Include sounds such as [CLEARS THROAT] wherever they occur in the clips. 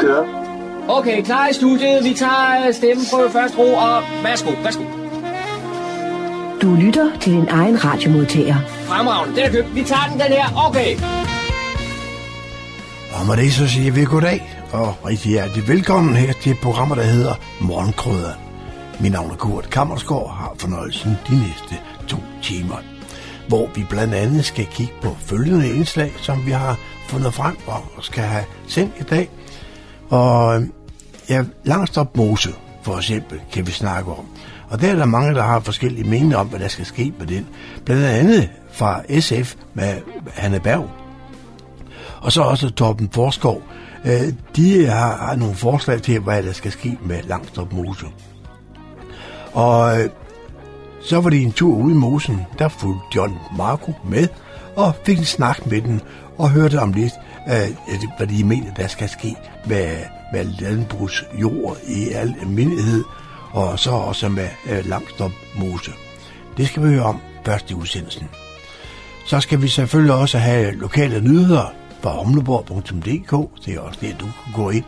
Kører. Okay, klar i studiet. Vi tager stemmen på først ro, og værsgo, værsgo. Du lytter til din egen radiomodtager. Fremragende, den er købt. Vi tager den, den her. Okay. Og med det så siger vi goddag, og rigtig hjertelig velkommen her til programmet, der hedder Morgenkrøder. Mit navn er Kurt Kammersgaard har fornøjelsen de næste to timer, hvor vi blandt andet skal kigge på følgende indslag, som vi har fundet frem og skal have sendt i dag. Og øhm, ja, Langstrup Mose for eksempel kan vi snakke om. Og der er der mange, der har forskellige meninger om, hvad der skal ske med den. Blandt andet fra SF med Hanne Berg. Og så også Torben Forskov. Øh, de har, har nogle forslag til, hvad der skal ske med Langstrup Mose. Og øh, så var det en tur ude i mosen, der fulgte John Marco med, og fik en snak med den, og hørte om lidt, øh, hvad de mener, der skal ske med, med landbrugsjord i al almindelighed, og så også med øh, langstop Mose. Det skal vi høre om først i udsendelsen. Så skal vi selvfølgelig også have lokale nyheder fra omleborg.dk. Det er også der, du kan gå ind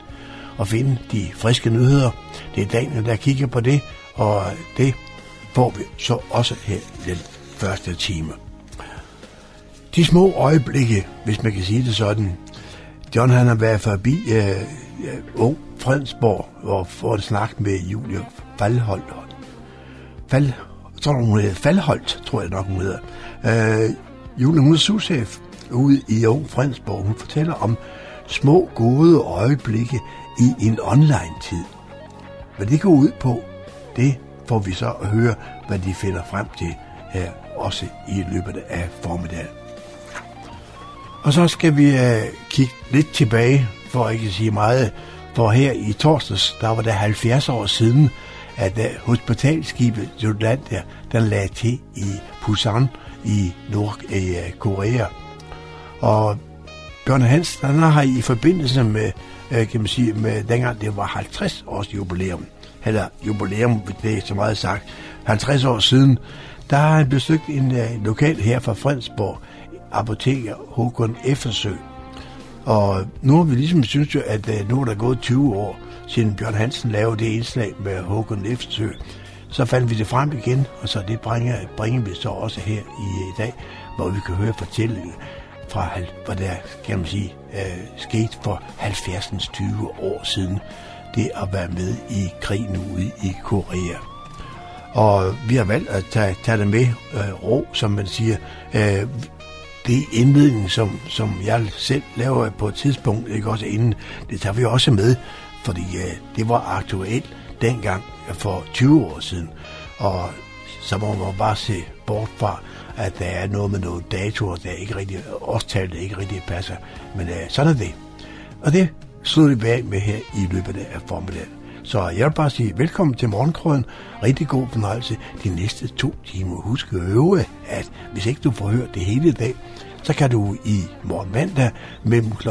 og finde de friske nyheder. Det er Daniel, der kigger på det, og det får vi så også her i den første time. De små øjeblikke, hvis man kan sige det sådan. John han har været forbi øh, øh, Ung Fredensborg og fået snak med Julia Faldholdt. Fald, tror tror, hun hedder Faldholdt, tror jeg nok, hun hedder. Øh, Julia, hun er souschef ude i Ung Fredensborg. Hun fortæller om små, gode øjeblikke i en online-tid. Hvad det går ud på, det får vi så at høre, hvad de finder frem til her, også i løbet af formiddagen. Og så skal vi øh, kigge lidt tilbage, for ikke at sige meget, for her i torsdags, der var det 70 år siden, at uh, hospitalskibet Jolanda, den lagde til i Busan i Nordkorea. Øh, Og Bjørn Hansen, han har i forbindelse med, kan man sige, med dengang det var 50 års jubilæum, eller jubilæum, det er så meget sagt, 50 år siden, der har han besøgt en øh, lokal her fra Fredensborg, apoteker Håkon Eftersø. Og nu har vi ligesom synes jo, at øh, nu er der gået 20 år, siden Bjørn Hansen lavede det indslag med Håkon Eftersø. Så fandt vi det frem igen, og så det bringer, bringer vi så også her i, øh, i dag, hvor vi kan høre fortællingen fra, hvad der, kan man sige, øh, skete for 70'ens 20 år siden. Det at være med i krigen ude i Korea. Og vi har valgt at tage, tage det med øh, ro, som man siger. Øh, det indledning, som, som jeg selv laver på et tidspunkt, ikke også inden, det tager vi også med, fordi øh, det var aktuelt dengang for 20 år siden. Og så må man bare se bort fra, at der er noget med nogle datoer, der ikke rigtig, årstal, der ikke rigtig passer. Men øh, sådan er det. Og det slutter vi af med her i løbet af formiddagen. Så jeg vil bare sige velkommen til morgenkrøden. Rigtig god fornøjelse de næste to timer. Husk at øve, at hvis ikke du får hørt det hele i dag, så kan du i morgen mandag mellem kl.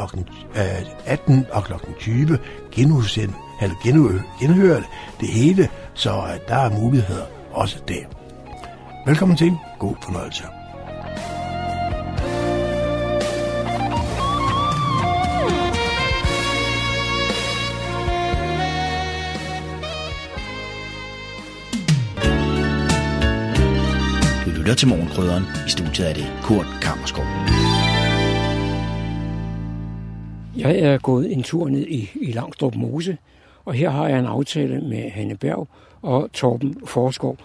18 øh, og kl. 20 genudsende, eller genhøre, genhøre det hele, så øh, der er muligheder også der. Velkommen til. God fornøjelse. Lytter til Morgenkrydderen. I studiet er det Kurt Kammerskov. Jeg er gået en tur ned i, i Langstrup Mose, og her har jeg en aftale med Hanne Berg og Torben Forskov.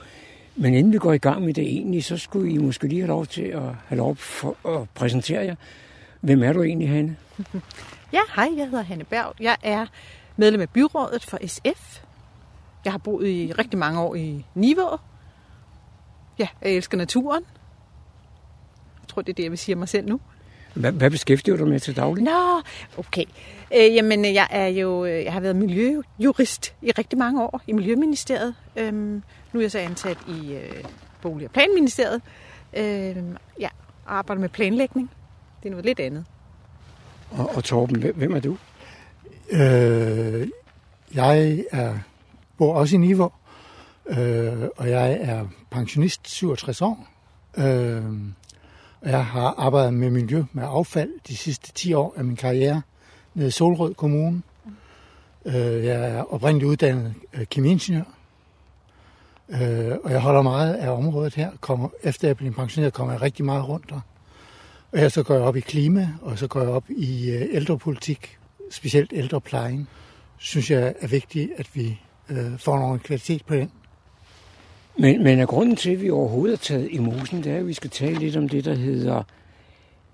Men inden vi går i gang med det egentlig, så skulle I måske lige have lov til at have lov for at præsentere jer. Hvem er du egentlig, Hanne? [LAUGHS] Ja, hej, jeg hedder Hanne Berg. Jeg er medlem af byrådet for SF. Jeg har boet i rigtig mange år i Nivå. Ja, jeg elsker naturen. Jeg tror, det er det, jeg vil sige om mig selv nu. Hvad, hvad beskæftiger du dig med til daglig? Nå, okay. Øh, jamen, jeg er jo, jeg har været miljøjurist i rigtig mange år i Miljøministeriet. Øhm, nu er jeg så ansat i øh, Bolig- og Planministeriet. Øhm, jeg arbejder med planlægning. Det er noget lidt andet. Og, og Torben, hvem, er du? Øh, jeg er, bor også i Niveau, øh, og jeg er pensionist, 67 år. Øh, og jeg har arbejdet med miljø, med affald, de sidste 10 år af min karriere nede i Solrød Kommune. Øh, jeg er oprindeligt uddannet øh, kemiingeniør, øh, og jeg holder meget af området her. Kommer, efter jeg bliver pensioneret, kommer jeg rigtig meget rundt der. Og her så går jeg op i klima, og så går jeg op i øh, ældrepolitik, specielt ældreplejen. Synes jeg er vigtigt, at vi øh, får noget kvalitet på den. Men, men er grunden til, at vi overhovedet er taget i mosen, det er, at vi skal tale lidt om det, der hedder,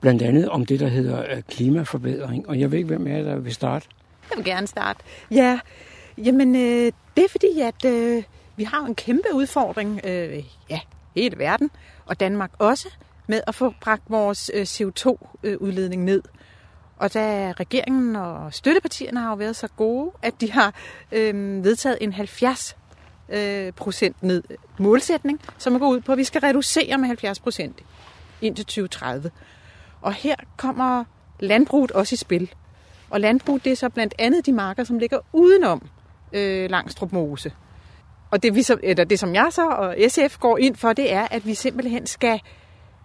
blandt andet om det, der hedder øh, klimaforbedring. Og jeg ved ikke, hvem er der vil starte. Jeg vil gerne starte. Ja, jamen øh, det er fordi, at øh, vi har en kæmpe udfordring, øh, ja, hele verden, og Danmark også, med at få bragt vores øh, CO2-udledning ned. Og da regeringen og støttepartierne har jo været så gode, at de har øh, vedtaget en 70 øh, procent ned målsætning, som går ud på, at vi skal reducere med 70 procent indtil 2030. Og her kommer landbruget også i spil. Og landbrug, det er så blandt andet de marker, som ligger udenom øh, Langstrup Mose. Og det, vi så, eller det, som jeg så og SF går ind for, det er, at vi simpelthen skal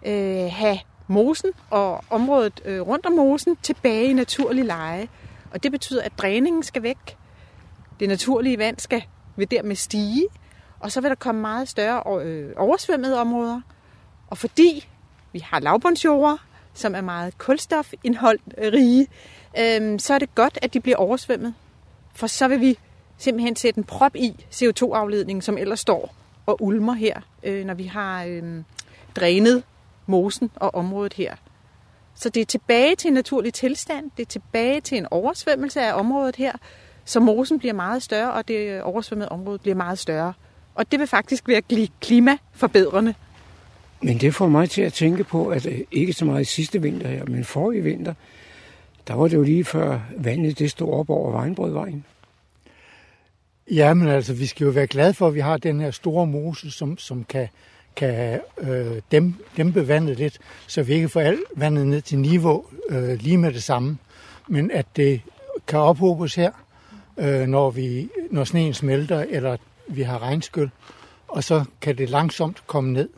øh, have mosen og området øh, rundt om mosen tilbage i naturlig leje. Og det betyder, at dræningen skal væk. Det naturlige vand skal vil dermed stige, og så vil der komme meget større øh, oversvømmede områder. Og fordi vi har lavbundsjorder, som er meget kulstofindholdrige, øh, øhm, så er det godt, at de bliver oversvømmet. For så vil vi simpelthen sætte en prop i CO2-afledningen, som ellers står og ulmer her, øh, når vi har øh, drænet mosen og området her. Så det er tilbage til en naturlig tilstand, det er tilbage til en oversvømmelse af området her, så mosen bliver meget større, og det oversvømmede område bliver meget større. Og det vil faktisk være klimaforbedrende. Men det får mig til at tænke på, at øh, ikke så meget sidste vinter her, men forrige vinter, der var det jo lige før vandet det stod op over Vejnbrødvejen. Ja, men altså, vi skal jo være glade for, at vi har den her store mose, som, som kan, kan øh, dæmpe, dæmpe vandet lidt, så vi ikke får alt vandet ned til niveau øh, lige med det samme, men at det kan ophobes her, øh, når, vi, når sneen smelter, eller vi har regnskyld, og så kan det langsomt komme ned.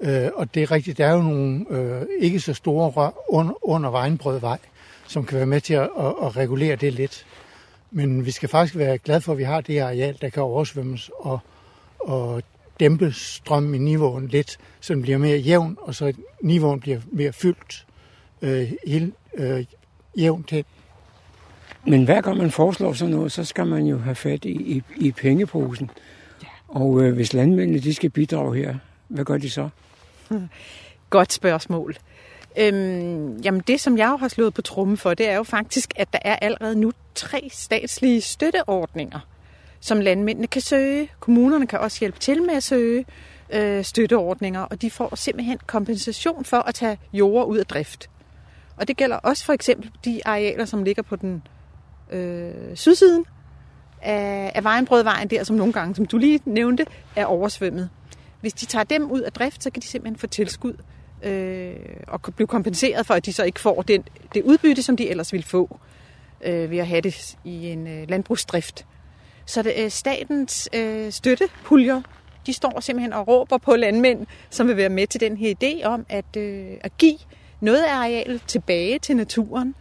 Øh, og det er rigtigt, der er jo nogle øh, ikke så store rør under, under Vejenbrødvej, som kan være med til at, at, at regulere det lidt. Men vi skal faktisk være glade for, at vi har det her areal, der kan oversvømmes og, og dæmpe strømmen i niveauen lidt, så den bliver mere jævn, og så niveauen bliver mere fyldt øh, helt øh, jævnt hen. Men hver gang man foreslår sådan noget, så skal man jo have fat i, i, i pengeposen. Ja. Og øh, hvis landmændene de skal bidrage her, hvad gør de så? [LAUGHS] Godt spørgsmål. Øhm, jamen det, som jeg har slået på trummen for, det er jo faktisk, at der er allerede nu tre statslige støtteordninger, som landmændene kan søge. Kommunerne kan også hjælpe til med at søge øh, støtteordninger, og de får simpelthen kompensation for at tage jorder ud af drift. Og det gælder også for eksempel de arealer, som ligger på den øh, sydsiden af, af Vejenbrødvejen der, som nogle gange, som du lige nævnte, er oversvømmet. Hvis de tager dem ud af drift, så kan de simpelthen få tilskud øh, og blive kompenseret for, at de så ikke får den, det udbytte, som de ellers ville få øh, ved at have det i en øh, landbrugsdrift. Så det øh, statens øh, støttepuljer, de står simpelthen og råber på landmænd, som vil være med til den her idé om at, øh, at give noget af arealet tilbage til naturen,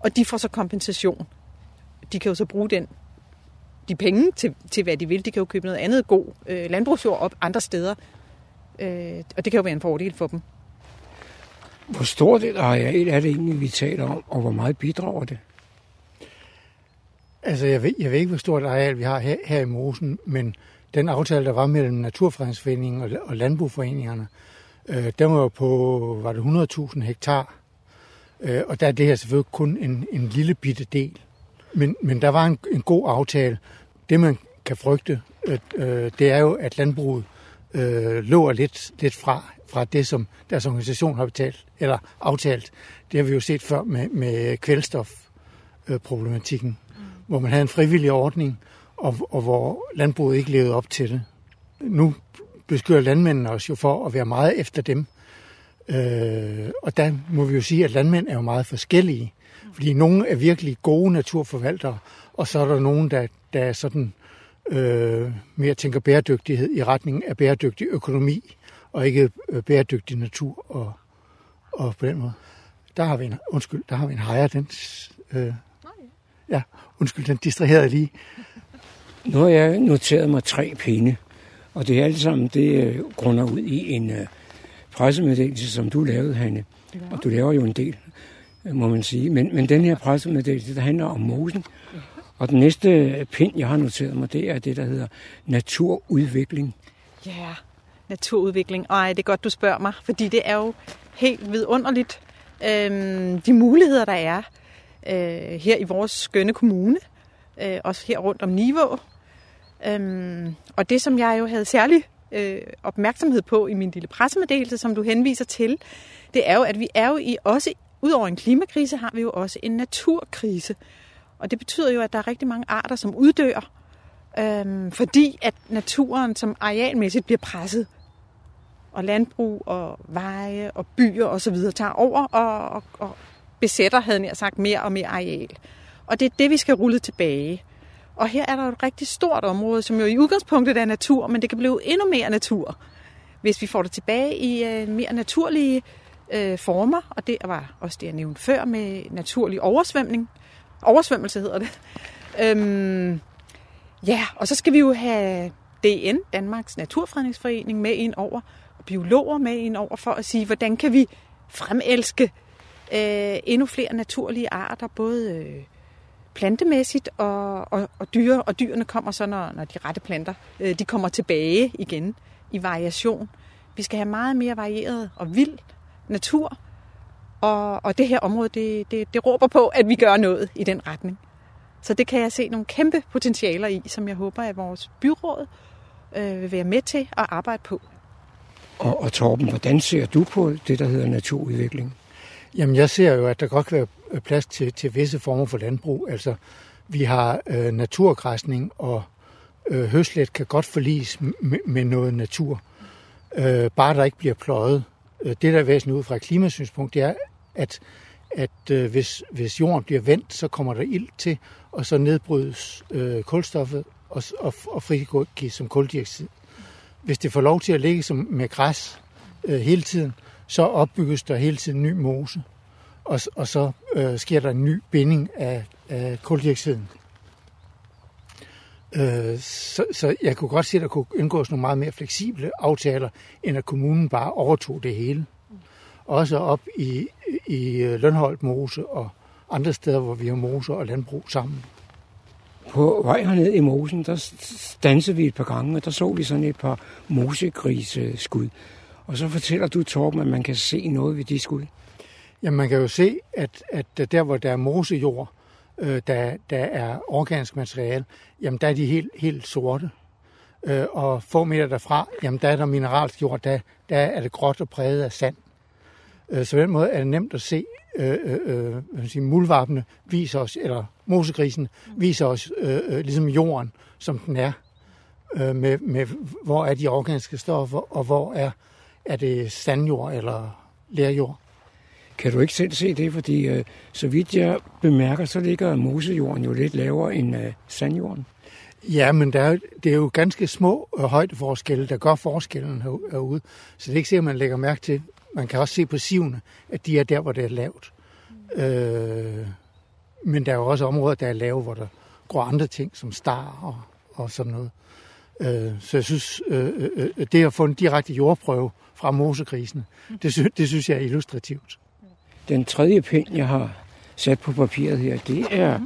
og de får så kompensation de kan jo så bruge den, de penge til, til, hvad de vil. De kan jo købe noget andet god øh, landbrugsjord op andre steder. Øh, og det kan jo være en fordel for dem. Hvor stort et areal er det egentlig, vi taler om, og hvor meget bidrager det? Altså, jeg ved, jeg ved ikke, hvor stort et areal vi har her, her i Mosen, men den aftale, der var mellem Naturfredningsforeningen og, og landbrugforeningerne, øh, den var jo på, var det 100.000 hektar. Øh, og der er det her selvfølgelig kun en, en lille bitte del. Men, men der var en, en god aftale. Det, man kan frygte, øh, øh, det er jo, at landbruget øh, løber lidt, lidt fra, fra det, som deres organisation har betalt, eller aftalt. Det har vi jo set før med, med kvælstofproblematikken, mm. hvor man havde en frivillig ordning, og, og hvor landbruget ikke levede op til det. Nu beskylder landmændene os jo for at være meget efter dem. Øh, og der må vi jo sige, at landmænd er jo meget forskellige. Fordi nogle er virkelig gode naturforvaltere, og så er der nogen, der, der er sådan øh, mere tænker bæredygtighed i retning af bæredygtig økonomi, og ikke øh, bæredygtig natur. Og, og på den måde. Der har vi en, undskyld, der har vi en hejre, den... Øh, Ja, undskyld, den distraherede lige. Nu har jeg noteret mig tre pinde, og det er alt sammen, det øh, grunder ud i en uh, pressemeddelelse, som du lavede, Hanne. Ja. Og du laver jo en del, øh, må man sige. Men, men den her pressemeddelelse, der handler om mosen. Og den næste pind, jeg har noteret mig, det er det, der hedder naturudvikling. Ja, naturudvikling. Ej, det er godt, du spørger mig, fordi det er jo helt vidunderligt, øhm, de muligheder, der er øh, her i vores skønne kommune, øh, også her rundt om Nivå. Øhm, og det, som jeg jo havde særlig øh, opmærksomhed på i min lille pressemeddelelse, som du henviser til, det er jo, at vi er jo i også, udover en klimakrise, har vi jo også en naturkrise. Og det betyder jo, at der er rigtig mange arter, som uddør, øhm, fordi at naturen som arealmæssigt bliver presset. Og landbrug og veje og byer og så videre tager over og, og, og besætter, havde jeg sagt, mere og mere areal. Og det er det, vi skal rulle tilbage. Og her er der et rigtig stort område, som jo i udgangspunktet er natur, men det kan blive endnu mere natur, hvis vi får det tilbage i øh, mere naturlige øh, former. Og det var også det, jeg nævnte før med naturlig oversvømning. Oversvømmelse hedder det. Øhm, ja, og så skal vi jo have DN, Danmarks Naturfredningsforening, med ind over, og biologer med ind over, for at sige, hvordan kan vi fremelske øh, endnu flere naturlige arter, både øh, plantemæssigt og, og, og dyre, og dyrene kommer så, når, når de rette planter, øh, de kommer tilbage igen i variation. Vi skal have meget mere varieret og vild natur, og, og det her område, det, det, det råber på, at vi gør noget i den retning. Så det kan jeg se nogle kæmpe potentialer i, som jeg håber, at vores byråd øh, vil være med til at arbejde på. Og, og Torben, hvordan ser du på det, der hedder naturudvikling? Jamen, jeg ser jo, at der godt kan være plads til, til visse former for landbrug. Altså, vi har øh, naturgræsning, og øh, høslet kan godt forliges med, med noget natur. Øh, bare der ikke bliver pløjet. Øh, det, der er væsentligt ud fra et klimasynspunkt, det er, at, at øh, hvis, hvis jorden bliver vendt, så kommer der ild til, og så nedbrydes øh, kulstoffet og, og, og frigives som koldioxid. Hvis det får lov til at ligge som med græs øh, hele tiden, så opbygges der hele tiden ny mose, og, og så øh, sker der en ny binding af, af koldioxiden. Øh, så, så jeg kunne godt se, at der kunne indgås nogle meget mere fleksible aftaler, end at kommunen bare overtog det hele. Også op i, i Lønholdt Mose og andre steder, hvor vi har mose og landbrug sammen. På vej herned i mosen, der stansede vi et par gange, og der så vi sådan et par mosegriseskud. Og så fortæller du, Torben, at man kan se noget ved de skud. Jamen, man kan jo se, at, at der, hvor der er mosejord, øh, øh, der, der er organisk materiale, jamen der er de helt, helt sorte. Øh, og få meter derfra, jamen der er der mineralsk jord, der, der er det gråt og præget af sand. Øh, så på den måde er det nemt at se, øh, øh, øh sige, muldvarpene viser os, eller mosegrisen viser os øh, øh, ligesom jorden, som den er, øh, med, med hvor er de organiske stoffer, og hvor er, er det sandjord eller lærjord. Kan du ikke selv se det? Fordi øh, så vidt jeg bemærker, så ligger mosejorden jo lidt lavere end øh, sandjorden. Ja, men der er, det er jo ganske små øh, højdeforskelle, der gør forskellen herude. Så det er ikke sikkert, man lægger mærke til. Man kan også se på sivene, at de er der, hvor det er lavt. Øh, men der er jo også områder, der er lave, hvor der går andre ting, som star og, og sådan noget. Øh, så jeg synes, øh, øh, øh det at få en direkte jordprøve fra mosekrisen, det, sy- det synes jeg er illustrativt. Den tredje pind, jeg har sat på papiret her, det er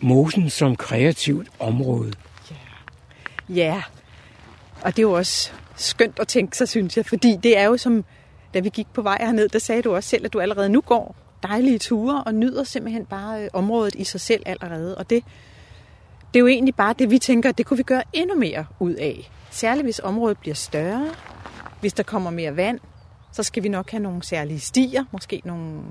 mosen som kreativt område. Ja, ja. og det er jo også skønt at tænke sig, synes jeg, fordi det er jo som, da vi gik på vej herned, der sagde du også selv, at du allerede nu går dejlige ture og nyder simpelthen bare øh, området i sig selv allerede. Og det, det er jo egentlig bare det, vi tænker, at det kunne vi gøre endnu mere ud af. Særligt hvis området bliver større, hvis der kommer mere vand, så skal vi nok have nogle særlige stier, måske nogle,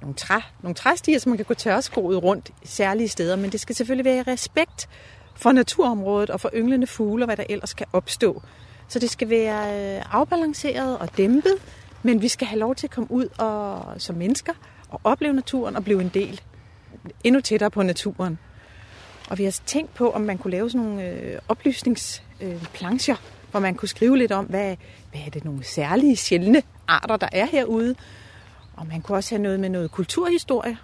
nogle, træ, nogle træstier, så man kan gå tørskoet rundt særlige steder, men det skal selvfølgelig være i respekt for naturområdet og for ynglende fugle og hvad der ellers kan opstå. Så det skal være øh, afbalanceret og dæmpet, men vi skal have lov til at komme ud og, som mennesker og opleve naturen og blive en del endnu tættere på naturen. Og vi har tænkt på, om man kunne lave sådan nogle øh, oplysningsplancher, øh, hvor man kunne skrive lidt om, hvad, hvad er det nogle særlige, sjældne arter, der er herude. Og man kunne også have noget med noget kulturhistorie.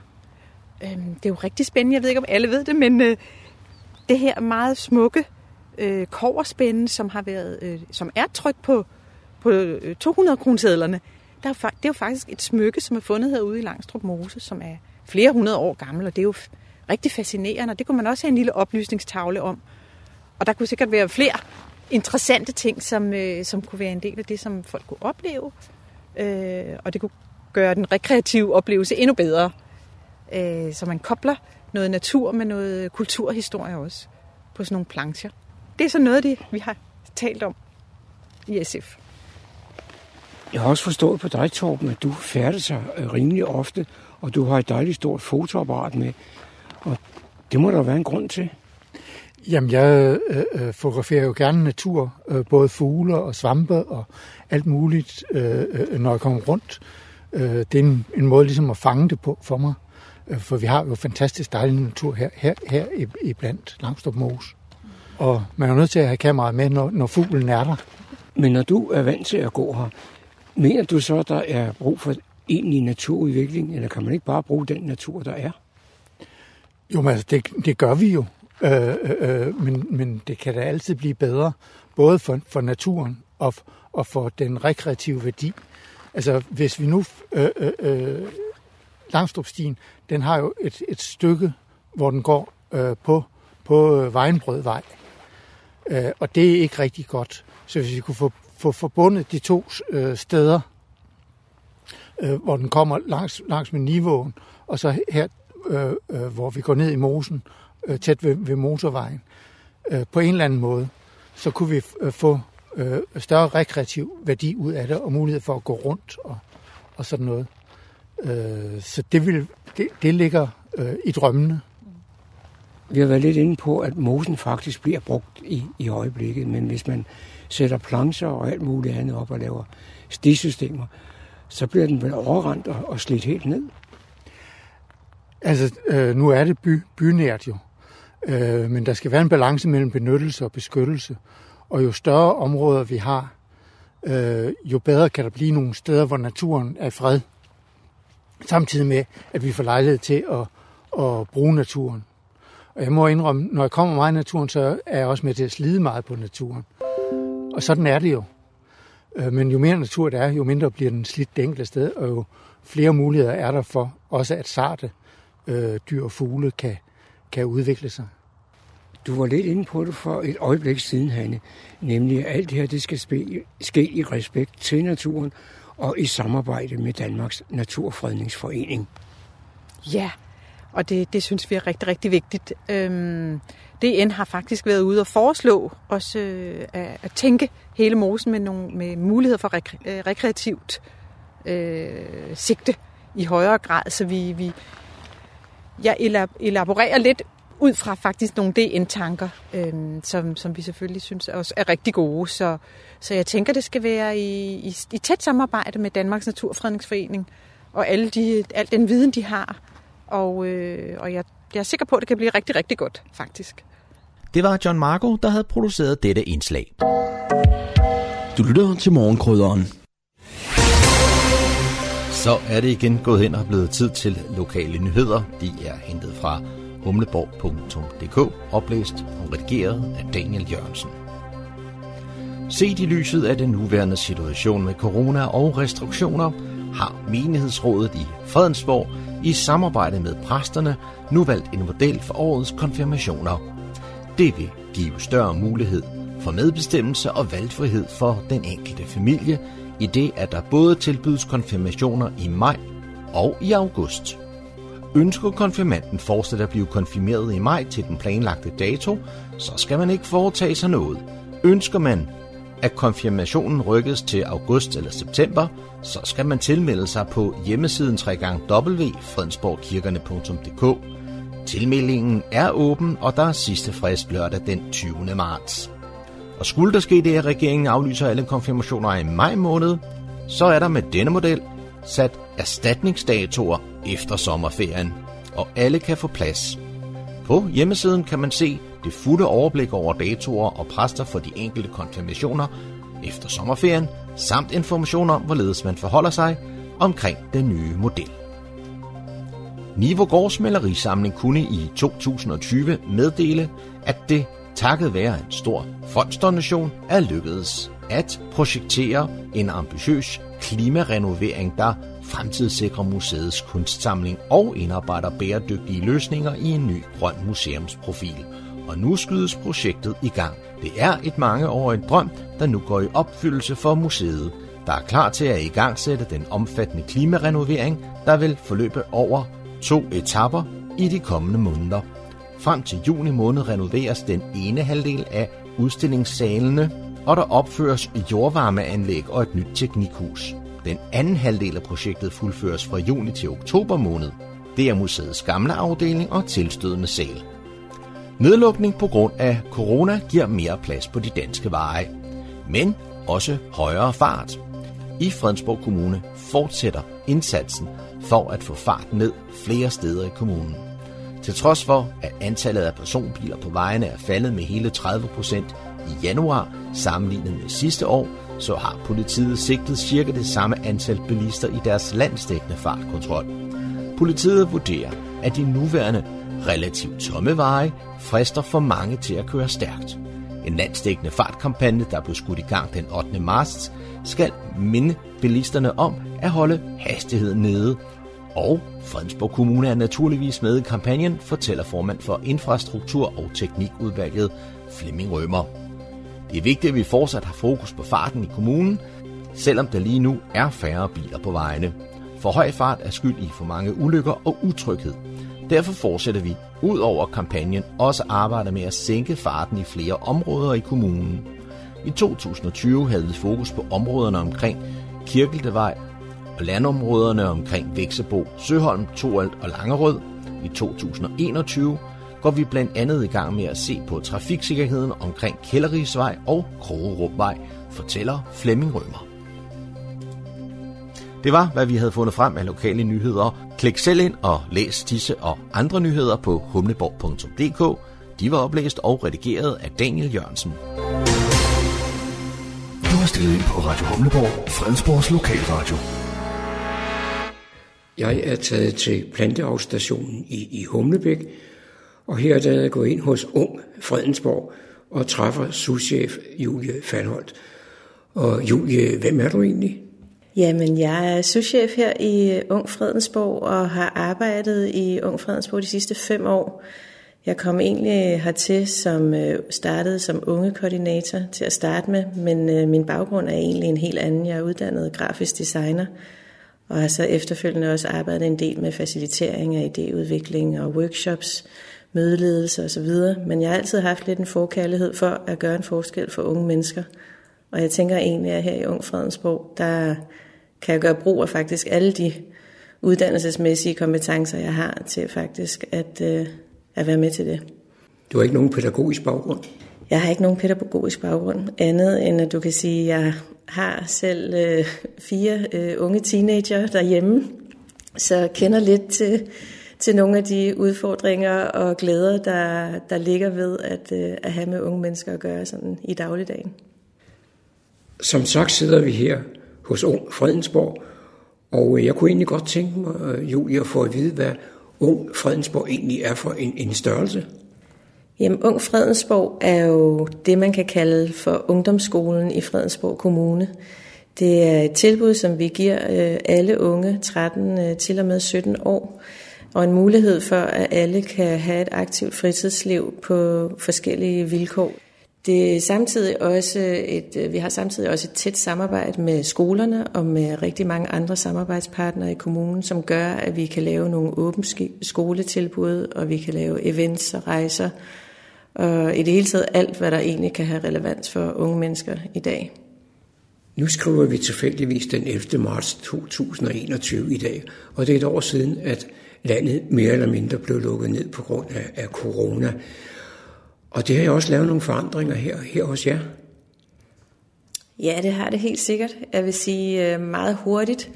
Øhm, det er jo rigtig spændende. Jeg ved ikke, om alle ved det, men øh, det her meget smukke øh, koverspænde, som har været, øh, som er trykt på, på øh, 200 kronesedlerne, der er, det er jo faktisk et smykke, som er fundet herude i Langstrup Mose, som er flere hundrede år gammel, og det er jo rigtig fascinerende, og det kunne man også have en lille oplysningstavle om. Og der kunne sikkert være flere interessante ting, som, øh, som kunne være en del af det, som folk kunne opleve, øh, og det kunne gøre den rekreative oplevelse endnu bedre. Øh, så man kobler noget natur med noget kulturhistorie også på sådan nogle plancher. Det er så noget af det, vi har talt om i SF. Jeg har også forstået på dig, Torben, at du færdes sig øh, rimelig ofte, og du har et dejligt stort fotoapparat med. Og det må der være en grund til. Jamen, jeg øh, øh, fotograferer jo gerne natur, øh, både fugle og svampe og alt muligt, øh, øh, når jeg kommer rundt. Øh, det er en, en måde ligesom at fange det på for mig, øh, for vi har jo fantastisk dejlig natur her, her, her i, i blandt Langstrup Mose. Og man er nødt til at have kameraet med, når, når fuglen er der. Men når du er vant til at gå her, mener du så, at der er brug for egentlig naturudvikling, eller kan man ikke bare bruge den natur, der er? Jo, men altså, det, det gør vi jo. Øh, øh, øh, men, men det kan da altid blive bedre, både for, for naturen og, og for den rekreative værdi. Altså, hvis vi nu... Øh, øh, øh Langstrupstien, den har jo et, et stykke, hvor den går øh, på, på øh, Vejenbrødvej. Øh, og det er ikke rigtig godt. Så hvis vi kunne få, få forbundet de to øh, steder, øh, hvor den kommer langs, langs med niveauen, og så her, øh, øh, hvor vi går ned i mosen, øh, tæt ved, ved motorvejen, øh, på en eller anden måde, så kunne vi øh, få øh, større rekreativ værdi ud af det, og mulighed for at gå rundt og, og sådan noget. Øh, så det, vil, det, det ligger øh, i drømmene. Vi har været lidt inde på, at mosen faktisk bliver brugt i, i øjeblikket, men hvis man sætter plancher og alt muligt andet op og laver stisystemer, så bliver den vel overrendt og, og slidt helt ned. Altså, øh, nu er det by, bynært jo, øh, men der skal være en balance mellem benyttelse og beskyttelse. Og jo større områder vi har, øh, jo bedre kan der blive nogle steder, hvor naturen er fred. Samtidig med, at vi får lejlighed til at, at bruge naturen. Og jeg må indrømme, når jeg kommer meget i naturen, så er jeg også med til at slide meget på naturen. Og sådan er det jo. Øh, men jo mere natur der er, jo mindre bliver den slidt det enkelte sted, og jo flere muligheder er der for også at sarte øh, dyr og fugle kan, kan udvikle sig. Du var lidt inde på det for et øjeblik siden, Hanne, nemlig at alt det her det skal ske i respekt til naturen og i samarbejde med Danmarks Naturfredningsforening. Ja, og det, det synes vi er rigtig, rigtig vigtigt. Øhm, DN har faktisk været ude og foreslå os øh, at, at tænke hele mosen med, nogle, med muligheder for rekre, øh, rekreativt øh, sigte i højere grad, så vi, vi jeg elaborerer lidt ud fra faktisk nogle DN-tanker, øh, som, som vi selvfølgelig synes også er rigtig gode. Så, så jeg tænker, det skal være i, i, i tæt samarbejde med Danmarks Naturfredningsforening og alle de, al den viden, de har. Og, øh, og jeg, jeg er sikker på, at det kan blive rigtig, rigtig godt, faktisk. Det var John Marco, der havde produceret dette indslag. Du lytter til morgenkrydderen. Så er det igen gået hen og blevet tid til lokale nyheder. De er hentet fra humleborg.dk, oplæst og redigeret af Daniel Jørgensen. Set i lyset af den nuværende situation med corona og restriktioner, har menighedsrådet i Fredensborg i samarbejde med præsterne nu valgt en model for årets konfirmationer. Det vil give større mulighed for medbestemmelse og valgfrihed for den enkelte familie, i det at der både tilbydes konfirmationer i maj og i august. Ønsker konfirmanden fortsat at blive konfirmeret i maj til den planlagte dato, så skal man ikke foretage sig noget. Ønsker man, at konfirmationen rykkes til august eller september, så skal man tilmelde sig på hjemmesiden www.fredensborgkirkerne.dk. Tilmeldingen er åben, og der er sidste frist lørdag den 20. marts. Og skulle der ske det, at regeringen aflyser alle konfirmationer i maj måned, så er der med denne model sat erstatningsdatoer efter sommerferien, og alle kan få plads. På hjemmesiden kan man se det fulde overblik over datoer og præster for de enkelte konfirmationer efter sommerferien, samt information om, hvorledes man forholder sig omkring den nye model. Nivogårds malerisamling kunne i 2020 meddele, at det takket være en stor fondsdonation er lykkedes at projektere en ambitiøs klimarenovering, der fremtidssikrer museets kunstsamling og indarbejder bæredygtige løsninger i en ny grøn museumsprofil. Og nu skydes projektet i gang. Det er et mangeårigt drøm, der nu går i opfyldelse for museet, der er klar til at igangsætte den omfattende klimarenovering, der vil forløbe over to etapper i de kommende måneder. Frem til juni måned renoveres den ene halvdel af udstillingssalene, og der opføres jordvarmeanlæg og et nyt teknikhus. Den anden halvdel af projektet fuldføres fra juni til oktober måned. Det er museets gamle afdeling og tilstødende sal. Nedlukning på grund af corona giver mere plads på de danske veje, men også højere fart. I Fredensborg Kommune fortsætter indsatsen for at få fart ned flere steder i kommunen. Til trods for, at antallet af personbiler på vejene er faldet med hele 30 procent i januar sammenlignet med sidste år, så har politiet sigtet cirka det samme antal bilister i deres landsdækkende fartkontrol. Politiet vurderer, at de nuværende relativt tomme veje frister for mange til at køre stærkt. En landsdækkende fartkampagne, der blev skudt i gang den 8. marts, skal minde bilisterne om at holde hastigheden nede. Og Fredensborg Kommune er naturligvis med i kampagnen, fortæller formand for Infrastruktur- og Teknikudvalget Flemming Rømer. Det er vigtigt, at vi fortsat har fokus på farten i kommunen, selvom der lige nu er færre biler på vejene. For høj fart er skyld i for mange ulykker og utryghed. Derfor fortsætter vi ud over kampagnen også arbejde med at sænke farten i flere områder i kommunen. I 2020 havde vi fokus på områderne omkring Kirkeltevej, og landområderne omkring Væksebo, Søholm, Toralt og Langerød. I 2021 går vi blandt andet i gang med at se på trafiksikkerheden omkring Kælderisvej og Krogerupvej, fortæller Flemming Rømer. Det var, hvad vi havde fundet frem af lokale nyheder. Klik selv ind og læs disse og andre nyheder på humleborg.dk. De var oplæst og redigeret af Daniel Jørgensen. Du har stillet ind på Radio Humleborg, Fredensborgs lokalradio. Jeg er taget til planteafstationen i, i Humlebæk, og her er jeg gået ind hos Ung Fredensborg og træffer souschef Julie Fandholt. Og Julie, hvem er du egentlig? Jamen, jeg er souschef her i øh, Ung Fredensborg og har arbejdet i Ung Fredensborg de sidste fem år. Jeg kom egentlig øh, hertil som øh, startede som unge koordinator til at starte med, men min baggrund er egentlig en helt anden. Jeg er uddannet grafisk designer og har så efterfølgende også arbejdet en del med facilitering af idéudvikling og workshops, mødeledelse osv. Men jeg har altid haft lidt en forkærlighed for at gøre en forskel for unge mennesker. Og jeg tænker egentlig, at her i Ung Fredensborg, der kan jeg gøre brug af faktisk alle de uddannelsesmæssige kompetencer, jeg har til faktisk at, øh, at være med til det. Du har ikke nogen pædagogisk baggrund? Jeg har ikke nogen pædagogisk baggrund, andet end at du kan sige, at jeg har selv øh, fire øh, unge teenager derhjemme, så kender lidt til, til nogle af de udfordringer og glæder, der, der ligger ved at, øh, at have med unge mennesker at gøre sådan i dagligdagen. Som sagt sidder vi her hos Ung Fredensborg, og øh, jeg kunne egentlig godt tænke mig, øh, Julie, at få at vide, hvad Ung Fredensborg egentlig er for en, en størrelse. Jamen, Ung Fredensborg er jo det, man kan kalde for ungdomsskolen i Fredensborg Kommune. Det er et tilbud, som vi giver øh, alle unge 13 øh, til og med 17 år, og en mulighed for, at alle kan have et aktivt fritidsliv på forskellige vilkår. Det er samtidig også et, øh, vi har samtidig også et tæt samarbejde med skolerne og med rigtig mange andre samarbejdspartnere i kommunen, som gør, at vi kan lave nogle åbne skoletilbud, og vi kan lave events og rejser, og i det hele taget alt, hvad der egentlig kan have relevans for unge mennesker i dag. Nu skriver vi tilfældigvis den 11. marts 2021 i dag, og det er et år siden, at landet mere eller mindre blev lukket ned på grund af, af corona. Og det har jo også lavet nogle forandringer her, her hos jer. Ja, det har det helt sikkert. Jeg vil sige meget hurtigt,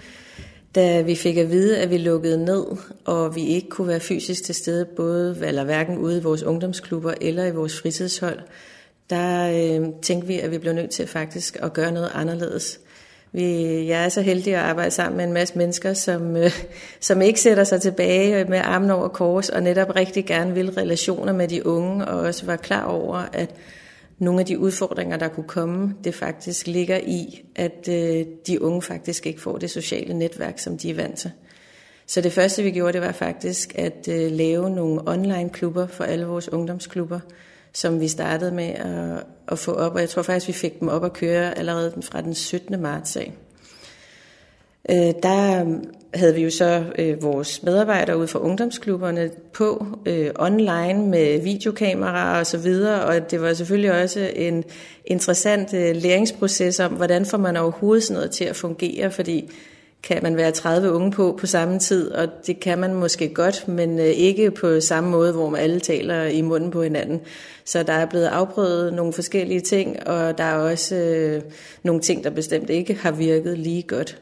da vi fik at vide, at vi lukkede ned, og vi ikke kunne være fysisk til stede, både eller hverken ude i vores ungdomsklubber eller i vores fritidshold, der øh, tænkte vi, at vi blev nødt til faktisk at gøre noget anderledes. Vi, jeg er så heldig at arbejde sammen med en masse mennesker, som, øh, som ikke sætter sig tilbage med armen over kors, og netop rigtig gerne vil relationer med de unge, og også var klar over, at nogle af de udfordringer, der kunne komme, det faktisk ligger i, at øh, de unge faktisk ikke får det sociale netværk, som de er vant til. Så det første, vi gjorde, det var faktisk at øh, lave nogle online-klubber for alle vores ungdomsklubber, som vi startede med at, at få op, og jeg tror faktisk, vi fik dem op at køre allerede fra den 17. marts af. Øh, der havde vi jo så øh, vores medarbejdere ud fra ungdomsklubberne på øh, online med videokameraer og så videre, og det var selvfølgelig også en interessant øh, læringsproces om, hvordan får man overhovedet sådan noget til at fungere, fordi kan man være 30 unge på på samme tid, og det kan man måske godt, men øh, ikke på samme måde, hvor man alle taler i munden på hinanden. Så der er blevet afprøvet nogle forskellige ting, og der er også øh, nogle ting, der bestemt ikke har virket lige godt.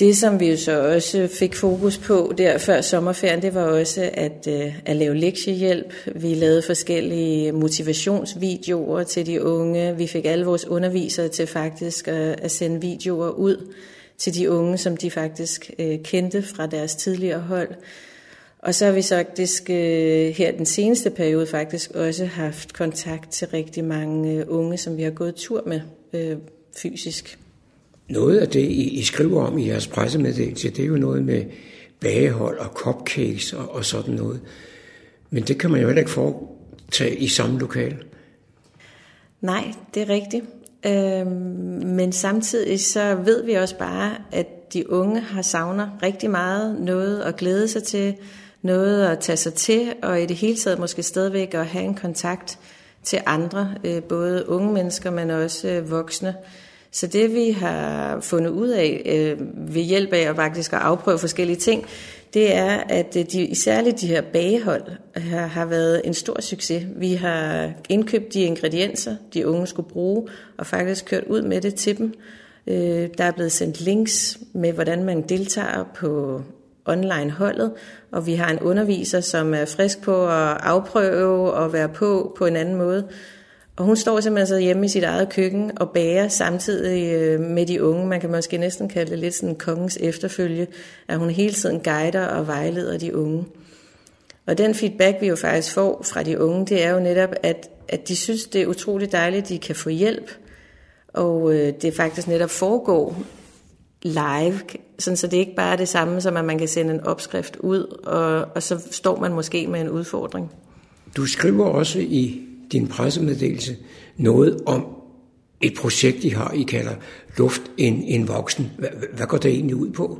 Det, som vi jo så også fik fokus på der før sommerferien, det var også at, øh, at lave lektiehjælp. Vi lavede forskellige motivationsvideoer til de unge. Vi fik alle vores undervisere til faktisk at, at sende videoer ud til de unge, som de faktisk øh, kendte fra deres tidligere hold. Og så har vi faktisk øh, her den seneste periode faktisk også haft kontakt til rigtig mange øh, unge, som vi har gået tur med øh, fysisk. Noget af det, I, I skriver om i jeres pressemeddelelse, det er jo noget med bagehold og cupcakes og, og sådan noget. Men det kan man jo heller ikke foretage i samme lokal. Nej, det er rigtigt. Øhm, men samtidig så ved vi også bare, at de unge har savner rigtig meget noget at glæde sig til, noget at tage sig til, og i det hele taget måske stadigvæk at have en kontakt til andre, øh, både unge mennesker, men også øh, voksne. Så det vi har fundet ud af øh, ved hjælp af at faktisk at afprøve forskellige ting, det er, at øh, de, særligt de her bagehold har, har været en stor succes. Vi har indkøbt de ingredienser, de unge skulle bruge, og faktisk kørt ud med det til dem. Øh, der er blevet sendt links med, hvordan man deltager på online-holdet, og vi har en underviser, som er frisk på at afprøve og være på på en anden måde. Og hun står simpelthen så hjemme i sit eget køkken og bager samtidig øh, med de unge. Man kan måske næsten kalde det lidt sådan kongens efterfølge, at hun hele tiden guider og vejleder de unge. Og den feedback, vi jo faktisk får fra de unge, det er jo netop, at, at de synes, det er utroligt dejligt, at de kan få hjælp. Og øh, det faktisk netop foregår live, sådan så det ikke bare er det samme, som at man kan sende en opskrift ud, og, og så står man måske med en udfordring. Du skriver også i din pressemeddelelse noget om et projekt, I har, I kalder Luft en, en voksen. Hvad, hvad går det egentlig ud på?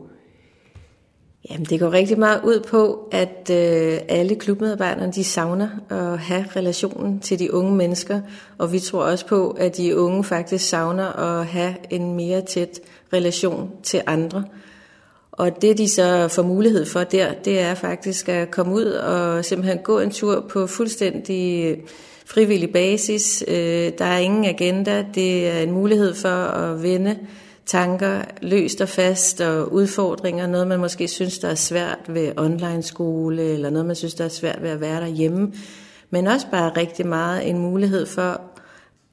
Jamen, det går rigtig meget ud på, at øh, alle klubmedarbejderne de savner at have relationen til de unge mennesker, og vi tror også på, at de unge faktisk savner at have en mere tæt relation til andre. Og det de så får mulighed for der, det er faktisk at komme ud og simpelthen gå en tur på fuldstændig frivillig basis. Øh, der er ingen agenda. Det er en mulighed for at vende tanker løst og fast og udfordringer. Noget man måske synes, der er svært ved online skole, eller noget man synes, der er svært ved at være derhjemme. Men også bare rigtig meget en mulighed for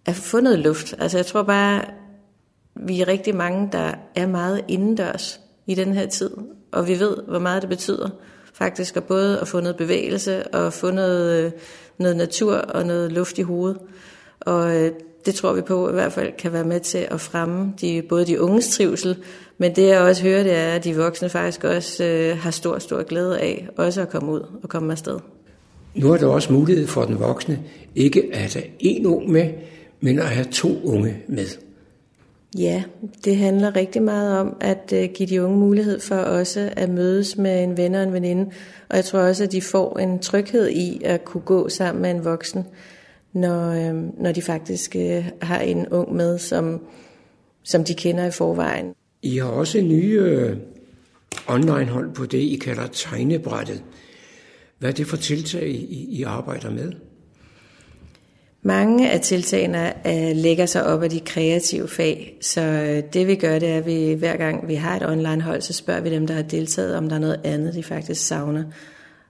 at få noget luft. Altså jeg tror bare, vi er rigtig mange, der er meget indendørs i den her tid. Og vi ved, hvor meget det betyder faktisk at både at få noget bevægelse og få noget, øh, noget natur og noget luft i hovedet. Og øh, det tror vi på i hvert fald kan være med til at fremme de, både de unges trivsel, men det jeg også hører, det er, at de voksne faktisk også øh, har stor, stor glæde af også at komme ud og komme afsted. Nu er der også mulighed for den voksne ikke at have en ung med, men at have to unge med. Ja, det handler rigtig meget om at øh, give de unge mulighed for også at mødes med en ven og en veninde. Og jeg tror også, at de får en tryghed i at kunne gå sammen med en voksen, når, øhm, når de faktisk øh, har en ung med, som, som de kender i forvejen. I har også nye øh, online-hold på det, I kalder tegnebrættet. Hvad er det for tiltag, I, I arbejder med? Mange af tiltagene øh, lægger sig op af de kreative fag, så øh, det vi gør, det er, at vi hver gang vi har et online-hold, så spørger vi dem, der har deltaget, om der er noget andet, de faktisk savner.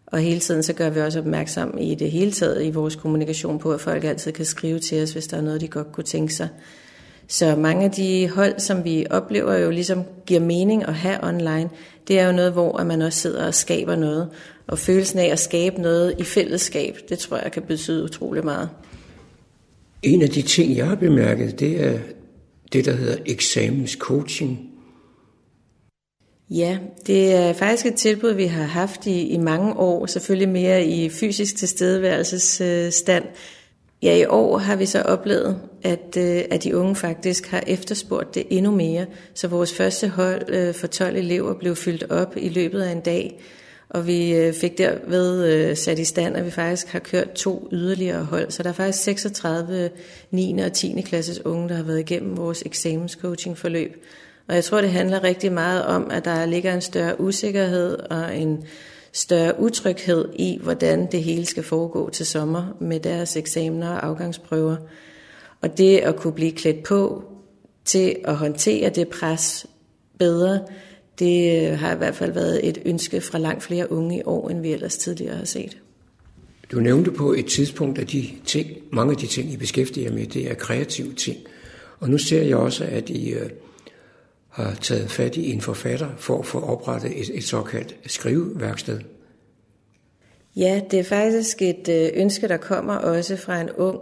Og hele tiden så gør vi også opmærksom i det hele taget i vores kommunikation på, at folk altid kan skrive til os, hvis der er noget, de godt kunne tænke sig. Så mange af de hold, som vi oplever jo ligesom giver mening at have online, det er jo noget, hvor man også sidder og skaber noget. Og følelsen af at skabe noget i fællesskab, det tror jeg kan betyde utrolig meget. En af de ting, jeg har bemærket, det er det, der hedder eksamenscoaching. Ja, det er faktisk et tilbud, vi har haft i, i mange år, selvfølgelig mere i fysisk tilstedeværelsesstand. Ja, i år har vi så oplevet, at, øh, at de unge faktisk har efterspurgt det endnu mere. Så vores første hold øh, for 12 elever blev fyldt op i løbet af en dag. Og vi øh, fik derved øh, sat i stand, at vi faktisk har kørt to yderligere hold. Så der er faktisk 36 9. og 10. klasses unge, der har været igennem vores eksamenscoaching-forløb. Og jeg tror, det handler rigtig meget om, at der ligger en større usikkerhed og en større utryghed i, hvordan det hele skal foregå til sommer med deres eksamener og afgangsprøver. Og det at kunne blive klædt på til at håndtere det pres bedre, det har i hvert fald været et ønske fra langt flere unge i år, end vi ellers tidligere har set. Du nævnte på et tidspunkt, at de ting, mange af de ting, I beskæftiger med, det er kreative ting. Og nu ser jeg også, at I øh, har taget fat i en forfatter for at få oprettet et, et såkaldt skriveværksted. Ja, det er faktisk et øh, ønske, der kommer også fra en ung.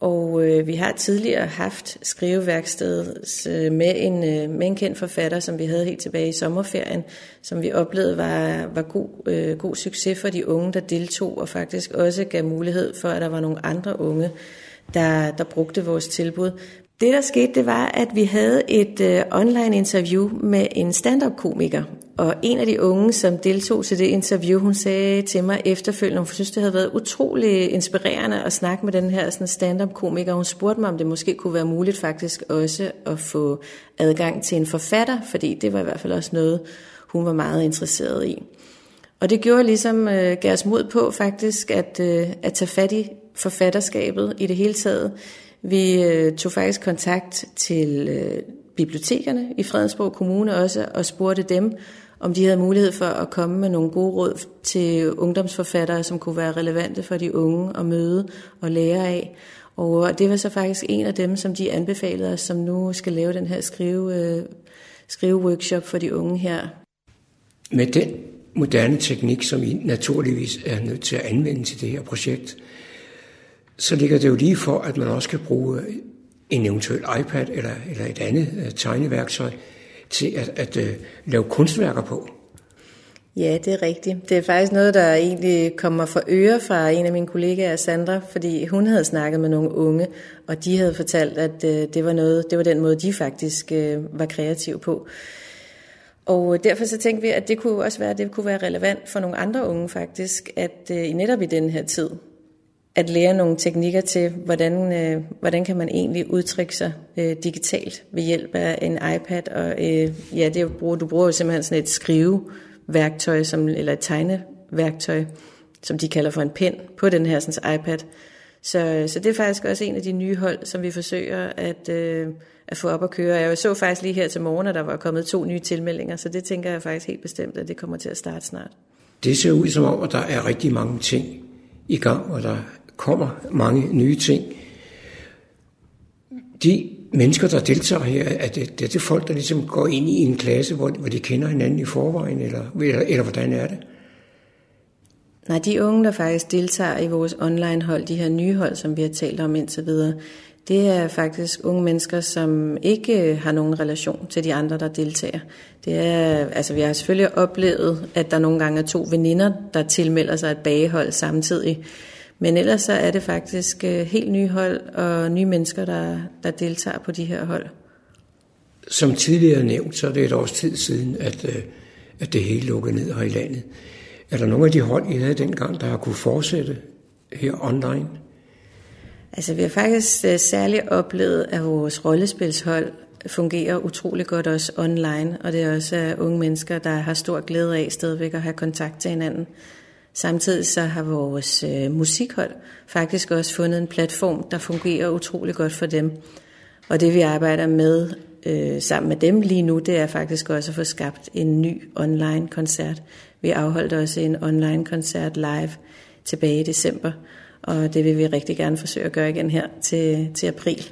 Og øh, vi har tidligere haft skriveværkstedet øh, med, en, øh, med en kendt forfatter, som vi havde helt tilbage i sommerferien, som vi oplevede var, var god, øh, god succes for de unge, der deltog, og faktisk også gav mulighed for, at der var nogle andre unge, der, der brugte vores tilbud. Det, der skete, det var, at vi havde et øh, online interview med en stand-up-komiker. Og en af de unge, som deltog til det interview, hun sagde til mig efterfølgende, hun synes, det havde været utrolig inspirerende at snakke med den her sådan stand-up-komiker. Hun spurgte mig, om det måske kunne være muligt faktisk også at få adgang til en forfatter, fordi det var i hvert fald også noget, hun var meget interesseret i. Og det gjorde ligesom øh, gav os mod på faktisk at, øh, at tage fat i forfatterskabet i det hele taget. Vi øh, tog faktisk kontakt til øh, bibliotekerne i Fredensborg Kommune også og spurgte dem, om de havde mulighed for at komme med nogle gode råd til ungdomsforfattere, som kunne være relevante for de unge at møde og lære af. Og det var så faktisk en af dem, som de anbefalede os, som nu skal lave den her skrive, øh, skriveworkshop for de unge her. Med den moderne teknik, som I naturligvis er nødt til at anvende til det her projekt, så ligger det jo lige for, at man også kan bruge en eventuel iPad eller, eller et andet uh, tegneværktøj til at, at uh, lave kunstværker på. Ja, det er rigtigt. Det er faktisk noget, der egentlig kommer for øre fra en af mine kollegaer, Sandra, fordi hun havde snakket med nogle unge, og de havde fortalt, at uh, det var noget, det var den måde, de faktisk uh, var kreative på. Og derfor så tænkte vi, at det kunne også være, at det kunne være relevant for nogle andre unge faktisk, at uh, netop i den her tid, at lære nogle teknikker til, hvordan, øh, hvordan kan man egentlig udtrykke sig øh, digitalt ved hjælp af en iPad. Og øh, ja, det bruger, du bruger jo simpelthen sådan et skriveværktøj, som, eller et tegneværktøj, som de kalder for en pen, på den her sådan, iPad. Så, så det er faktisk også en af de nye hold, som vi forsøger at, øh, at få op at køre. Jeg så faktisk lige her til morgen, at der var kommet to nye tilmeldinger, så det tænker jeg faktisk helt bestemt, at det kommer til at starte snart. Det ser ud som om, at der er rigtig mange ting i gang, og der kommer mange nye ting. De mennesker, der deltager her, er det, det er det folk, der ligesom går ind i en klasse, hvor, hvor de kender hinanden i forvejen, eller, eller, eller hvordan er det? Nej, de unge, der faktisk deltager i vores online-hold, de her nye hold, som vi har talt om indtil videre, det er faktisk unge mennesker, som ikke har nogen relation til de andre, der deltager. Det er, altså vi har selvfølgelig oplevet, at der nogle gange er to veninder, der tilmelder sig et bagehold samtidig. Men ellers så er det faktisk øh, helt nye hold og nye mennesker, der, der deltager på de her hold. Som tidligere nævnt, så er det et års tid siden, at, øh, at det hele lukkede ned her i landet. Er der nogle af de hold, I havde dengang, der har kunne fortsætte her online? Altså vi har faktisk øh, særligt oplevet, at vores rollespilshold fungerer utrolig godt også online, og det er også unge mennesker, der har stor glæde af stadigvæk at have kontakt til hinanden. Samtidig så har vores øh, musikhold faktisk også fundet en platform, der fungerer utrolig godt for dem. Og det vi arbejder med øh, sammen med dem lige nu, det er faktisk også at få skabt en ny online koncert. Vi afholdt også en online koncert live tilbage i december, og det vil vi rigtig gerne forsøge at gøre igen her til, til april.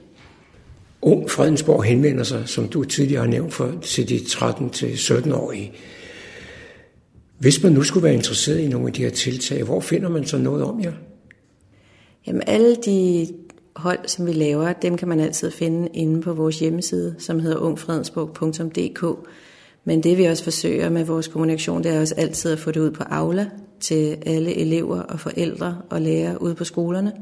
Ung Fredensborg henvender sig, som du tidligere har nævnt, for, til de 13-17-årige. Hvis man nu skulle være interesseret i nogle af de her tiltag, hvor finder man så noget om jer? Jamen alle de hold, som vi laver, dem kan man altid finde inde på vores hjemmeside, som hedder ungfredensborg.dk. Men det vi også forsøger med vores kommunikation, det er også altid at få det ud på Aula til alle elever og forældre og lærere ude på skolerne.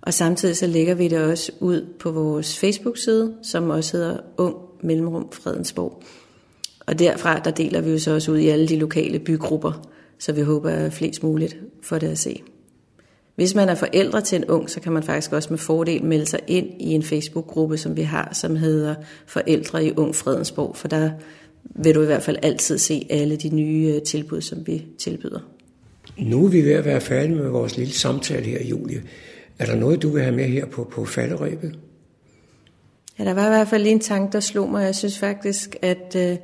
Og samtidig så lægger vi det også ud på vores Facebook-side, som også hedder Ung Mellemrum Fredensborg. Og derfra der deler vi jo så også ud i alle de lokale bygrupper, så vi håber, at flest muligt får det at se. Hvis man er forældre til en ung, så kan man faktisk også med fordel melde sig ind i en Facebook-gruppe, som vi har, som hedder Forældre i Ung Fredensborg, for der vil du i hvert fald altid se alle de nye øh, tilbud, som vi tilbyder. Nu er vi ved at være færdige med vores lille samtale her, Julie. Er der noget, du vil have med her på, på falderæbet? Ja, der var i hvert fald lige en tanke, der slog mig. Jeg synes faktisk, at øh,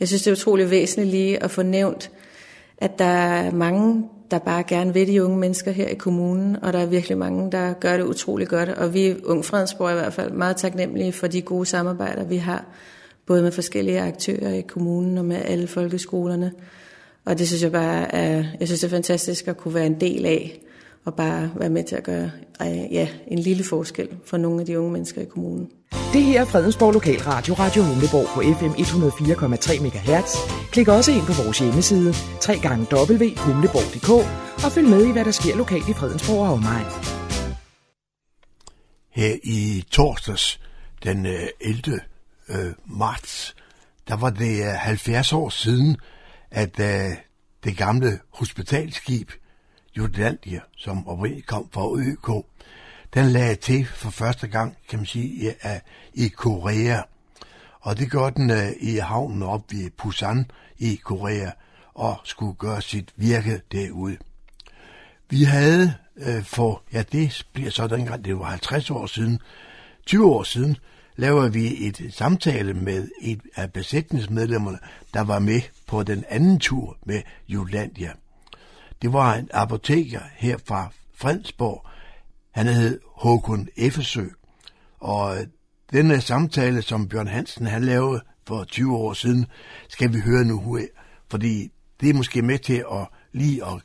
jeg synes, det er utrolig væsentligt lige at få nævnt, at der er mange, der bare gerne vil de unge mennesker her i kommunen, og der er virkelig mange, der gør det utrolig godt. Og vi Ung Fredensborg er i hvert fald meget taknemmelige for de gode samarbejder, vi har, både med forskellige aktører i kommunen og med alle folkeskolerne. Og det synes jeg bare er, jeg synes det er fantastisk at kunne være en del af, og bare være med til at gøre ja, en lille forskel for nogle af de unge mennesker i kommunen. Det her er Fredensborg Lokalradio, Radio Humleborg på FM 104,3 MHz. Klik også ind på vores hjemmeside, www.humleborg.dk og følg med i, hvad der sker lokalt i Fredensborg og omegn. Her i torsdags, den 11. Øh, marts, der var det 70 år siden, at øh, det gamle hospitalskib Jutlandia, som oprindeligt kom fra ØK, den lagde til for første gang, kan man sige, i Korea. Og det gør den øh, i havnen op ved Busan i Korea, og skulle gøre sit virke derude. Vi havde øh, for, ja det bliver så dengang, det var 50 år siden, 20 år siden, laver vi et samtale med et af besætningsmedlemmerne, der var med på den anden tur med Jutlandia. Det var en apoteker her fra Fredensborg. Han hed Håkon Effesø. Og øh, denne øh, samtale, som Bjørn Hansen han lavede for 20 år siden, skal vi høre nu fordi det er måske med til at lige at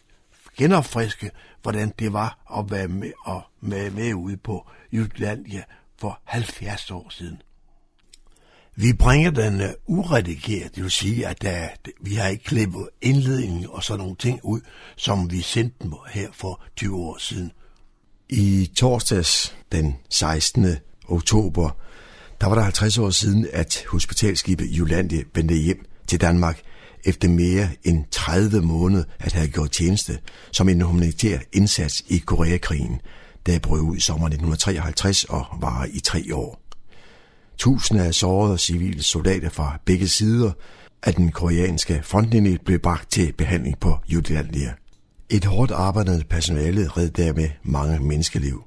genopfriske, hvordan det var at være med, og med, med ude på Jutlandia for 70 år siden. Vi bringer den øh, uredigeret, det vil sige, at øh, der, vi har ikke klippet indledningen og sådan nogle ting ud, som vi sendte dem her for 20 år siden. I torsdags den 16. oktober, der var der 50 år siden, at hospitalskibet Jolande vendte hjem til Danmark efter mere end 30 måneder at have gjort tjeneste som en humanitær indsats i Koreakrigen, der brød ud i sommeren 1953 og var i tre år. Tusinder af sårede civile soldater fra begge sider af den koreanske frontlinje blev bragt til behandling på Jutlandia. Et hårdt arbejdende personale red dermed mange menneskeliv.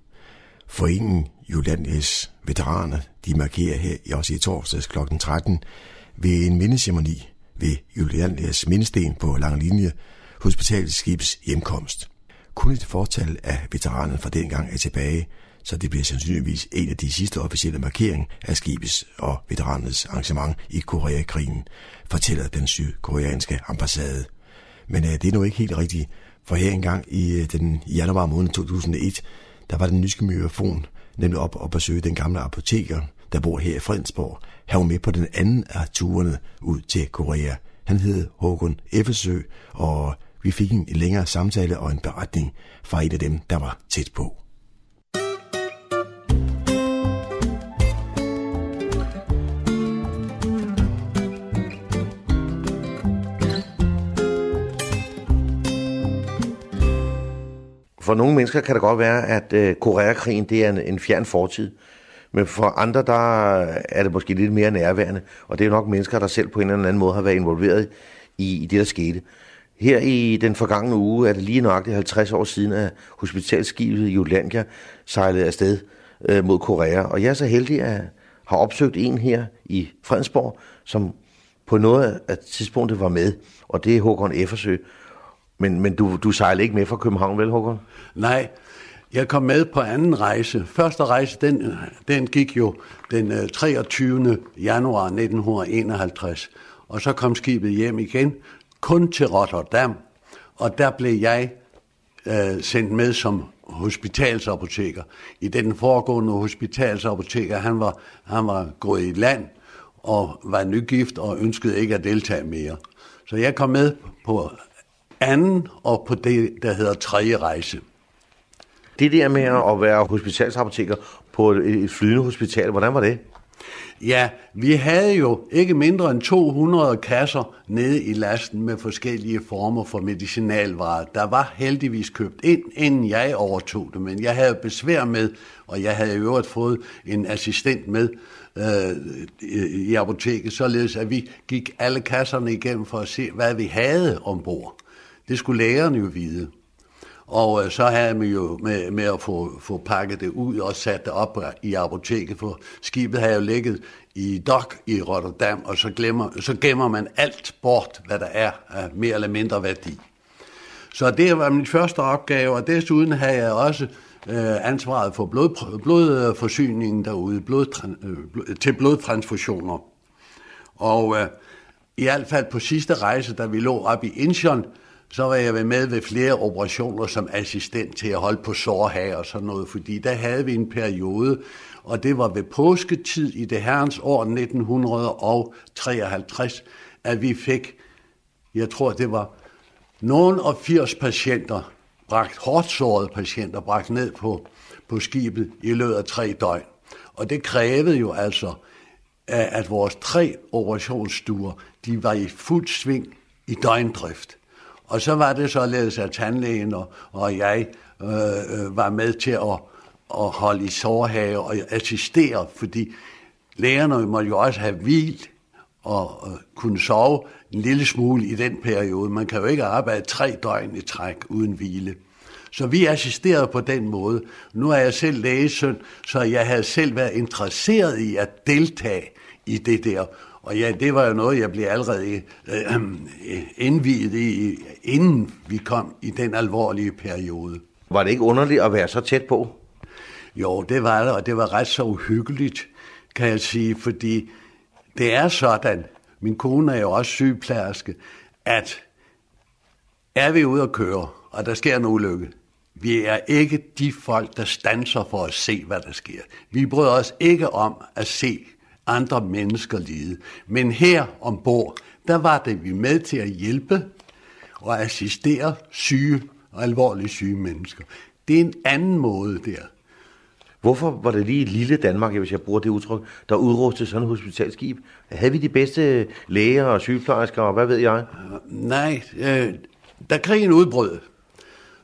Foreningen Jutlandias veteraner, de markerer her også i torsdags kl. 13 ved en mindesemoni ved Jutlandias mindesten på lang linje, hospitalskibs hjemkomst. Kun et fortal af veteranerne fra dengang er tilbage, så det bliver sandsynligvis en af de sidste officielle markering af skibets og veteranernes arrangement i Koreakrigen, fortæller den sydkoreanske ambassade. Men uh, det er nu ikke helt rigtigt, for her engang i uh, den januar måned 2001, der var den nyske myofon nemlig op og besøge den gamle apoteker, der bor her i Fredensborg. Han var med på den anden af turene ud til Korea. Han hed Håkon Effesø, og vi fik en længere samtale og en beretning fra en af dem, der var tæt på. For nogle mennesker kan det godt være, at øh, Koreakrigen det er en, en fjern fortid. Men for andre, der er det måske lidt mere nærværende. Og det er nok mennesker, der selv på en eller anden måde har været involveret i, i det, der skete. Her i den forgangne uge er det lige nøjagtigt 50 år siden, at hospitalskibet Jutlandia sejlede afsted øh, mod Korea. Og jeg er så heldig at have opsøgt en her i Fredensborg, som på noget af tidspunktet var med, og det er Håkon Effersø. Men, men du, du sejlede ikke med fra København, vel Håkon? Nej, Jeg kom med på anden rejse. Første rejse, den, den gik jo den øh, 23. januar 1951. Og så kom skibet hjem igen, kun til Rotterdam. Og der blev jeg øh, sendt med som hospitalsapoteker. I den foregående hospitalsapoteker, han var, han var gået i land og var nygift og ønskede ikke at deltage mere. Så jeg kom med på anden og på det, der hedder tredje rejse. Det der med at være hospitalsapoteker på et flydende hospital, hvordan var det? Ja, vi havde jo ikke mindre end 200 kasser nede i lasten med forskellige former for medicinalvarer. Der var heldigvis købt ind, inden jeg overtog det, men jeg havde besvær med, og jeg havde i øvrigt fået en assistent med øh, i apoteket, således at vi gik alle kasserne igennem for at se, hvad vi havde ombord. Det skulle lægerne jo vide. Og øh, så havde man jo med, med at få, få pakket det ud og sat det op i apoteket, for skibet havde jo ligget i dok i Rotterdam, og så, glemmer, så gemmer man alt bort, hvad der er af mere eller mindre værdi. Så det var min første opgave, og desuden havde jeg også øh, ansvaret for blod, blodforsyningen derude, blod, øh, til blodtransfusioner. Og øh, i hvert fald på sidste rejse, da vi lå op i Incheon, så var jeg med ved flere operationer som assistent til at holde på sårhag og sådan noget, fordi der havde vi en periode, og det var ved påsketid i det herrens år 1953, at vi fik, jeg tror det var nogen af 80 patienter, bragt hårdt sårede patienter, bragt ned på, på skibet i løbet af tre døgn. Og det krævede jo altså, at vores tre operationsstuer, de var i fuld sving i døgndrift. Og så var det således, at tandlægen og, og jeg øh, øh, var med til at, at holde i sårhage og assistere, fordi lægerne måtte jo også have hvil og, øh, kunne sove en lille smule i den periode. Man kan jo ikke arbejde tre døgn i træk uden hvile. Så vi assisterede på den måde. Nu er jeg selv lægesøn, så jeg havde selv været interesseret i at deltage i det der. Og ja, det var jo noget, jeg blev allerede øh, indvidet i, inden vi kom i den alvorlige periode. Var det ikke underligt at være så tæt på? Jo, det var det, og det var ret så uhyggeligt, kan jeg sige, fordi det er sådan, min kone er jo også sygeplejerske, at er vi ude at køre, og der sker en ulykke, vi er ikke de folk, der stanser for at se, hvad der sker. Vi bryder os ikke om at se andre mennesker lide. Men her ombord, der var det vi med til at hjælpe og assistere syge og alvorligt syge mennesker. Det er en anden måde der. Hvorfor var det lige lille Danmark, hvis jeg bruger det udtryk, der udrustede sådan et hospitalskib? Havde vi de bedste læger og sygeplejersker, og hvad ved jeg? Nej, øh, da krigen udbrød,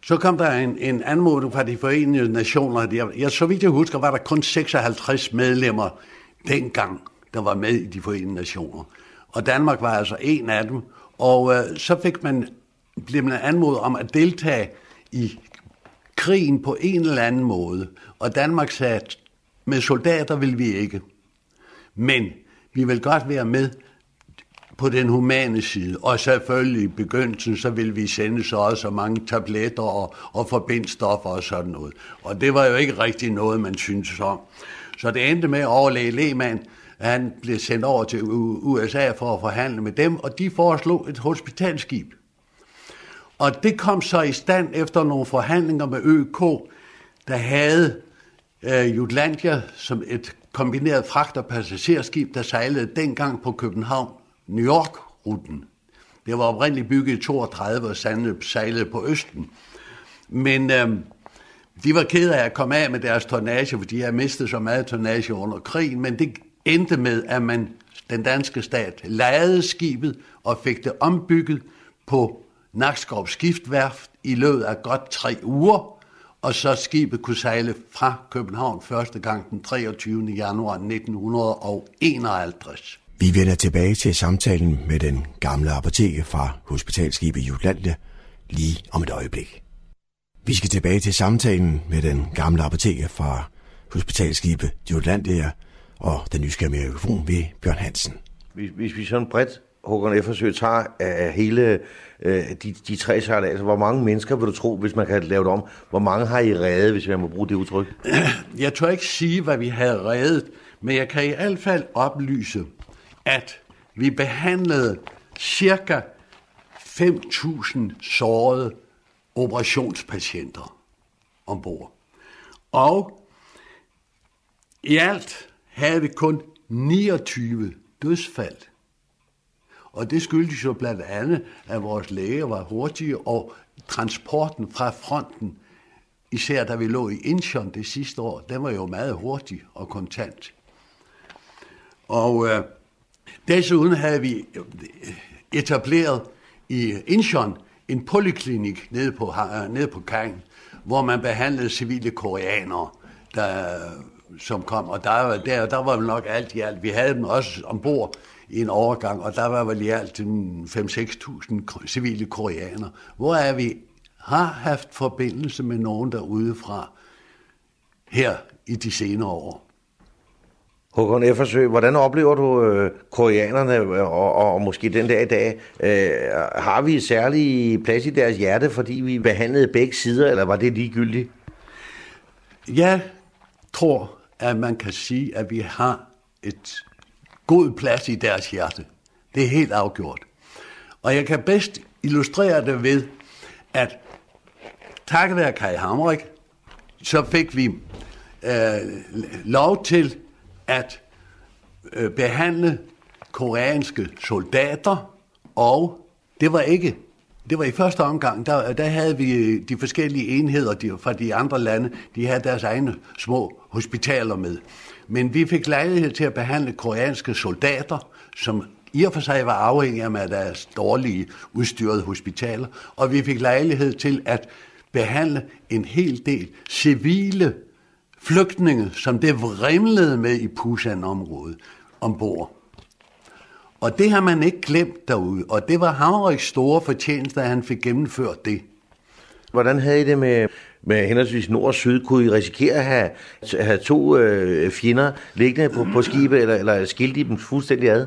så kom der en, en anmodning fra de forenede nationer. Jeg, jeg, så vidt jeg husker, var der kun 56 medlemmer dengang, der var med i de forenede nationer. Og Danmark var altså en af dem. Og øh, så fik man, blev man anmodet om at deltage i krigen på en eller anden måde. Og Danmark sagde, med soldater vil vi ikke. Men vi vil godt være med på den humane side. Og selvfølgelig i begyndelsen, så vil vi sende så også så mange tabletter og, og forbindstoffer og sådan noget. Og det var jo ikke rigtig noget, man syntes om. Så det endte med at overlæge Lehmann, han blev sendt over til USA for at forhandle med dem, og de foreslog et hospitalskib. Og det kom så i stand efter nogle forhandlinger med ØK, der havde øh, Jutlandia som et kombineret fragt- og passagerskib, der sejlede dengang på København-New York-ruten. Det var oprindeligt bygget i 32 og sejlede på Østen. Men øh, de var ked af at komme af med deres tonnage, fordi de havde mistet så meget tonnage under krigen, men det endte med, at man, den danske stat, lejede skibet og fik det ombygget på Nakskov Skiftværft i løbet af godt tre uger, og så skibet kunne sejle fra København første gang den 23. januar 1951. Vi vender tilbage til samtalen med den gamle apoteker fra hospitalskibet Jutlande lige om et øjeblik. Vi skal tilbage til samtalen med den gamle apoteker fra hospitalskibet Jutlandia og den nysgerrige mikrofon ved Bjørn Hansen. Hvis, hvis vi sådan bredt Håkon Eftersø tager af hele øh, de, de tre sejladser, hvor mange mennesker vil du tro, hvis man kan lave det om, hvor mange har I reddet, hvis jeg må bruge det udtryk? [CLEARS THROAT] Jeg tør ikke sige, hvad vi havde reddet, men jeg kan i hvert fald oplyse, at vi behandlede cirka 5.000 sårede operationspatienter ombord. Og i alt havde vi kun 29 dødsfald. Og det skyldtes jo blandt andet, at vores læger var hurtige, og transporten fra fronten, især da vi lå i Incheon det sidste år, den var jo meget hurtig og kontant. Og øh, desuden havde vi etableret i Incheon en poliklinik nede på, øh, nede på kajen, hvor man behandlede civile koreanere, der, som kom. Og der, der, der var nok alt i alt. Vi havde dem også ombord i en overgang, og der var vel i alt 5-6.000 civile koreanere. Hvor er vi har haft forbindelse med nogen derude fra her i de senere år. Håkon Eftersø, hvordan oplever du øh, koreanerne, øh, og, og måske den dag i dag? Øh, har vi særlig plads i deres hjerte, fordi vi behandlede begge sider, eller var det ligegyldigt? Jeg tror, at man kan sige, at vi har et god plads i deres hjerte. Det er helt afgjort. Og jeg kan bedst illustrere det ved, at takket være Kai Hamrik, så fik vi øh, lov til at øh, behandle koreanske soldater, og det var ikke det var i første omgang, der, der havde vi øh, de forskellige enheder de, fra de andre lande, de havde deres egne små hospitaler med. Men vi fik lejlighed til at behandle koreanske soldater, som i og for sig var afhængige af deres dårlige udstyrede hospitaler, og vi fik lejlighed til at behandle en hel del civile flygtninge, som det vrimlede med i Pusan-området ombord. Og det har man ikke glemt derude, og det var Havriks store fortjeneste, at han fik gennemført det. Hvordan havde I det med, med henholdsvis nord og syd? Kunne I risikere at have, have to øh, fjender liggende på, på skibet, eller, eller skilte I dem fuldstændig ad?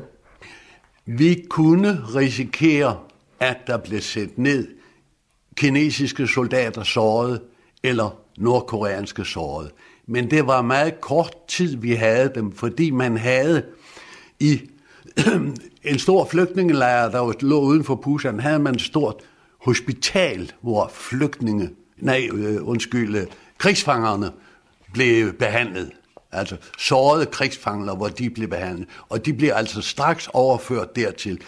Vi kunne risikere, at der blev sendt ned kinesiske soldater såret, eller nordkoreanske såret. Men det var meget kort tid, vi havde dem, fordi man havde i [CLEARS THROAT] en stor flygtningelejr, der lå uden for Pusan, havde man et stort hospital, hvor flygtninge, nej, øh, undskyld, øh, krigsfangerne blev behandlet. Altså sårede krigsfanger, hvor de blev behandlet. Og de blev altså straks overført dertil.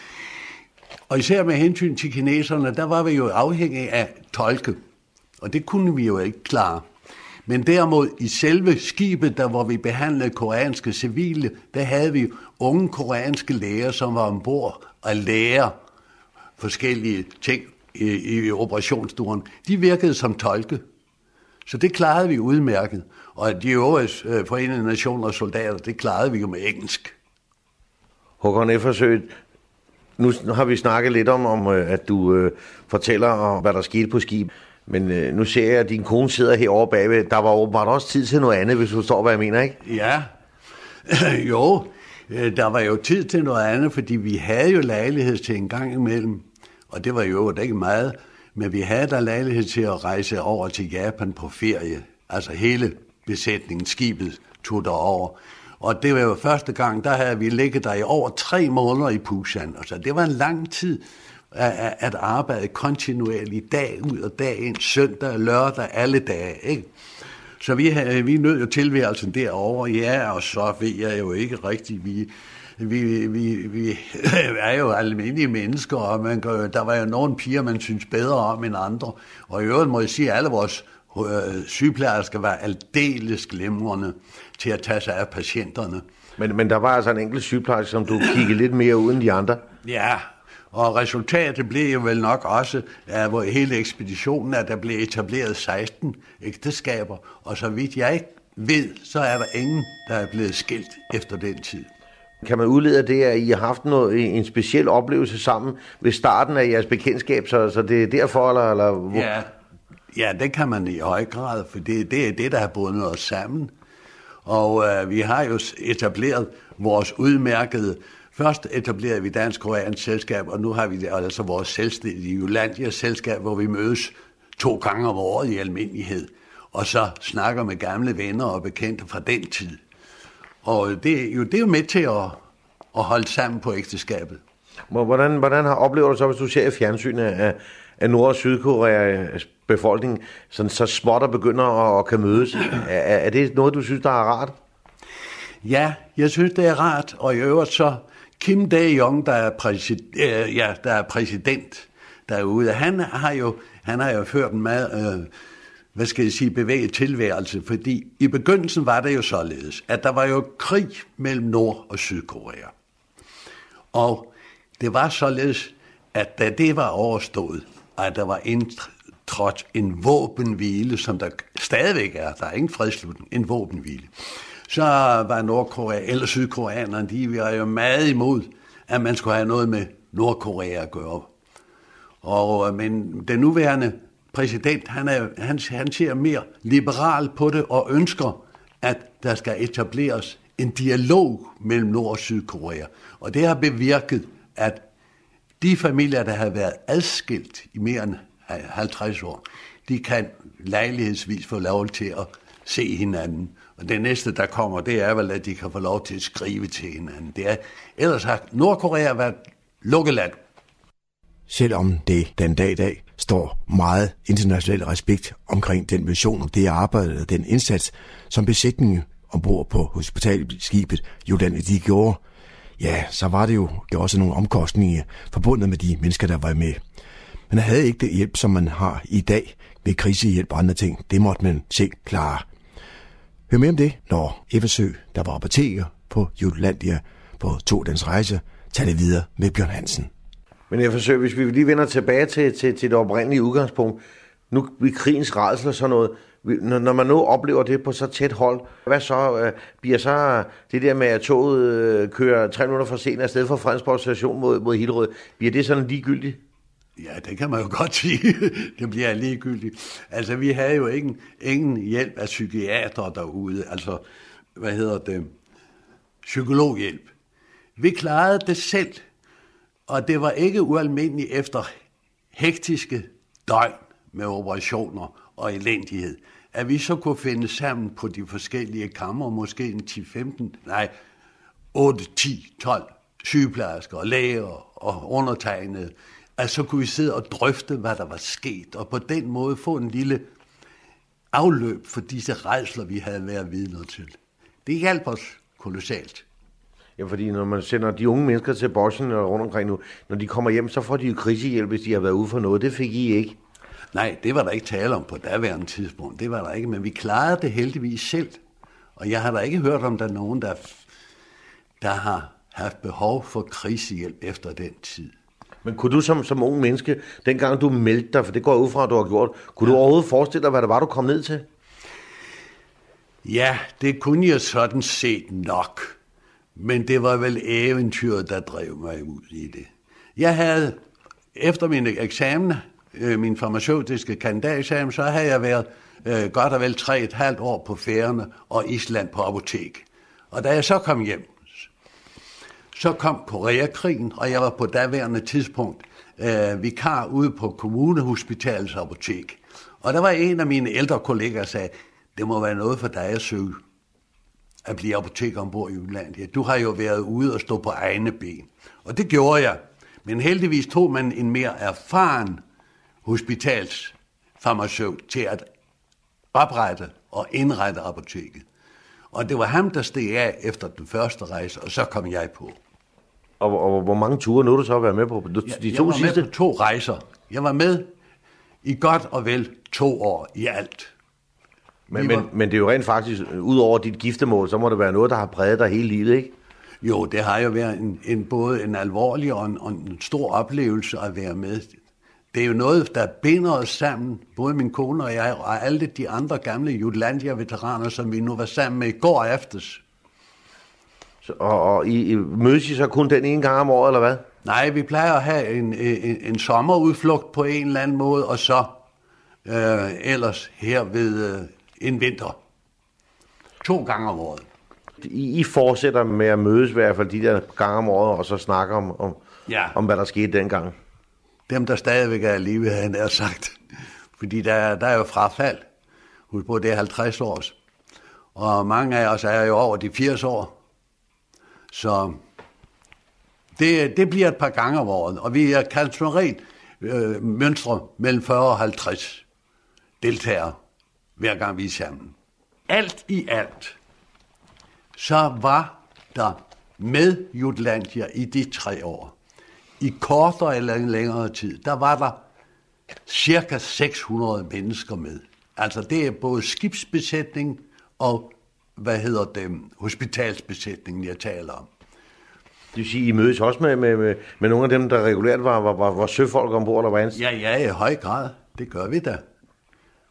Og især med hensyn til kineserne, der var vi jo afhængige af tolke. Og det kunne vi jo ikke klare. Men derimod i selve skibet, der hvor vi behandlede koreanske civile, der havde vi unge koreanske læger, som var ombord og lærer forskellige ting i, i operationsstuen. De virkede som tolke. Så det klarede vi udmærket. Og de øvrige øh, forenede nationer og soldater, det klarede vi jo med engelsk. Håkon Eftersø, nu har vi snakket lidt om, om øh, at du øh, fortæller om, hvad der skete på skib. Men øh, nu ser jeg, at din kone sidder herovre bagved. Der var åbenbart også tid til noget andet, hvis du forstår, hvad jeg mener, ikke? Ja, [CLEARS THROAT] jo. Øh, der var jo tid til noget andet, fordi vi havde jo lejlighed til en gang imellem. Og det var jo ikke meget. Men vi havde der lejlighed til at rejse over til Japan på ferie. Altså hele besætningen, skibet, tog derover. Og det var jo første gang, der havde vi ligget der i over tre måneder i Pusan. Altså, det var en lang tid at, at arbejde kontinuerligt dag ud og dag ind, søndag og lørdag, alle dage. Ikke? Så vi, vi nød jo tilværelsen derovre, ja, og så ved jeg jo ikke rigtigt, vi, vi, vi, vi [LAUGHS] er jo almindelige mennesker, og man kan, der var jo nogle piger, man synes bedre om end andre. Og i øvrigt må jeg sige, at alle vores øh, sygeplejersker var aldeles glimrende til at tage sig af patienterne. Men, men der var altså en enkelt sygeplejerske, som du kiggede lidt mere uden de andre? Ja, og resultatet blev jo vel nok også, at hvor hele ekspeditionen, at der blev etableret 16 ægteskaber, og så vidt jeg ikke ved, så er der ingen, der er blevet skilt efter den tid. Kan man udlede det, at I har haft noget, en speciel oplevelse sammen ved starten af jeres bekendtskab, så, så det er derfor, eller, eller hvor? Ja, ja, det kan man i høj grad, for det, det er det, der har bundet os sammen. Og øh, vi har jo etableret vores udmærkede Først etablerede vi Dansk Koreansk Selskab, og nu har vi altså vores selvstændige Jyllandia Selskab, hvor vi mødes to gange om året i almindelighed, og så snakker med gamle venner og bekendte fra den tid. Og det, er jo, det er jo med til at, at holde sammen på ægteskabet. Hvordan, hvordan har oplever du så, hvis du ser i fjernsynet, at, at Nord- og Sydkoreas befolkning sådan, så småt og begynder at, at kan mødes? Er, er det noget, du synes, der er rart? Ja, jeg synes, det er rart, og i øvrigt så Kim Dae-jong, der, er præsident, øh, ja, der er præsident derude, han har jo, han har jo ført en meget, øh, hvad skal jeg sige, bevæget tilværelse, fordi i begyndelsen var det jo således, at der var jo krig mellem Nord- og Sydkorea. Og det var således, at da det var overstået, at der var indtrådt en våbenhvile, som der stadigvæk er, der er ingen fredslutning, en våbenhvile, så var Nordkorea, eller Sydkoreanerne, de var jo meget imod, at man skulle have noget med Nordkorea at gøre. Og, øh, men den nuværende præsident, han, er, han, han ser mere liberal på det og ønsker, at der skal etableres en dialog mellem Nord- og Sydkorea. Og det har bevirket, at de familier, der har været adskilt i mere end 50 år, de kan lejlighedsvis få lov til at se hinanden. Og det næste, der kommer, det er vel, at de kan få lov til at skrive til hinanden. Det er, ellers har Nordkorea været lukkeland. Selvom det den dag i dag står meget international respekt omkring den mission og det arbejde og den indsats, som besætningen ombord på hospitalskibet Jylland de gjorde, ja, så var det jo det også nogle omkostninger forbundet med de mennesker, der var med. Man havde ikke det hjælp, som man har i dag ved krisehjælp og andre ting. Det måtte man selv klare. Hør mere om det, når Eversø, der var apoteker på Jutlandia på to dens rejse, tager det videre med Bjørn Hansen. Men jeg forsøger, hvis vi lige vender tilbage til, til, til det oprindelige udgangspunkt, nu i krigens redsel og sådan noget, når, når man nu oplever det på så tæt hold, hvad så? Øh, bliver så øh, det der med, at toget øh, kører tre minutter for sent afsted fra Fredensborg station mod, mod Hillerød, bliver det sådan ligegyldigt? Ja, det kan man jo [LAUGHS] godt sige. det bliver ligegyldigt. Altså, vi havde jo ingen, ingen hjælp af psykiater derude. Altså, hvad hedder det? Psykologhjælp. Vi klarede det selv, og det var ikke ualmindeligt efter hektiske døgn med operationer og elendighed, at vi så kunne finde sammen på de forskellige kammer, måske en 10-15, nej, 8, 10, 12 sygeplejersker og læger og undertegnede, at så kunne vi sidde og drøfte, hvad der var sket, og på den måde få en lille afløb for disse rejsler, vi havde været vidner til. Det hjalp os kolossalt. Ja, fordi når man sender de unge mennesker til Bosnien og rundt omkring nu, når de kommer hjem, så får de jo krisehjælp, hvis de har været ude for noget. Det fik I ikke. Nej, det var der ikke tale om på daværende tidspunkt. Det var der ikke, men vi klarede det heldigvis selv. Og jeg har da ikke hørt om, der er nogen, der, der har haft behov for krisehjælp efter den tid. Men kunne du som, som ung menneske, dengang du meldte dig, for det går ud fra, at du har gjort, kunne ja. du overhovedet forestille dig, hvad det var, du kom ned til? Ja, det kunne jeg sådan set nok. Men det var vel eventyret, der drev mig ud i det. Jeg havde, efter min eksamen, øh, min farmaceutiske kandidateksamen, så havde jeg været øh, godt og vel tre et halvt år på færerne og Island på apotek. Og da jeg så kom hjem, så kom Koreakrigen, og jeg var på daværende tidspunkt øh, vikar ude på kommunehospitalets apotek. Og der var en af mine ældre kollegaer, der sagde, det må være noget for dig at søge at blive apoteker ombord i Jylland. Du har jo været ude og stå på egne ben. Og det gjorde jeg. Men heldigvis tog man en mere erfaren hospitalsfarmaceut til at oprette og indrette apoteket. Og det var ham, der steg af efter den første rejse, og så kom jeg på. Og, og hvor mange ture nåede du så at være med på? De, jeg, jeg to var sidste? med på to rejser. Jeg var med i godt og vel to år i alt. Men, men, men det er jo rent faktisk, ud over dit giftemål, så må det være noget, der har præget dig hele livet, ikke? Jo, det har jo været en, en, både en alvorlig og en, og en stor oplevelse at være med. Det er jo noget, der binder os sammen, både min kone og jeg, og alle de andre gamle Jutlandia-veteraner, som vi nu var sammen med i går aftes. Og, og I, I mødes I så kun den ene gang om året, eller hvad? Nej, vi plejer at have en, en, en sommerudflugt på en eller anden måde, og så øh, ellers her ved øh, en vinter. To gange om året. I, I fortsætter med at mødes i hvert fald de der gange om året, og så snakke om, om, Ja. om hvad der skete dengang. Dem, der stadigvæk er i live, han sagt. [LAUGHS] Fordi der, er- der er jo frafald. Husk på, det er 50 års. Og mange af os er jo over de 80 år. Så det, det bliver et par gange om året. Og vi kan som regel øh, mønstre mellem 40 og 50 deltagere, hver gang vi er sammen. Alt i alt, så var der med Jutlandia i de tre år, i kortere eller længere tid, der var der cirka 600 mennesker med. Altså det er både skibsbesætning og, hvad hedder det, hospitalsbesætningen, jeg taler om. Det vil sige, I mødes også med, med, med, med nogle af dem, der regulært var, var, var, var søfolk ombord, der var ansat? Ja, ja, i høj grad. Det gør vi da.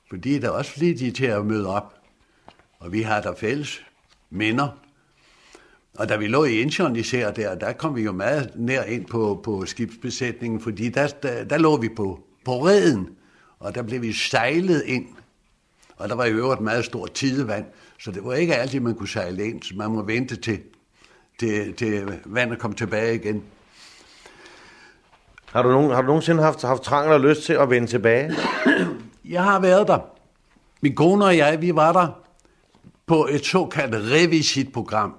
For de er også flittige til at møde op. Og vi har der fælles minder. Og da vi lå i Incheon især der, der kom vi jo meget nær ind på, på skibsbesætningen, fordi der, der, der lå vi på, på reden, og der blev vi sejlet ind. Og der var i øvrigt meget stort tidevand, så det var ikke altid, man kunne sejle ind, så man må vente til, til, til vandet kom tilbage igen. Har du, nogen, har du nogensinde haft, haft trang eller lyst til at vende tilbage? Jeg har været der. Min kone og jeg, vi var der på et såkaldt revisit-program.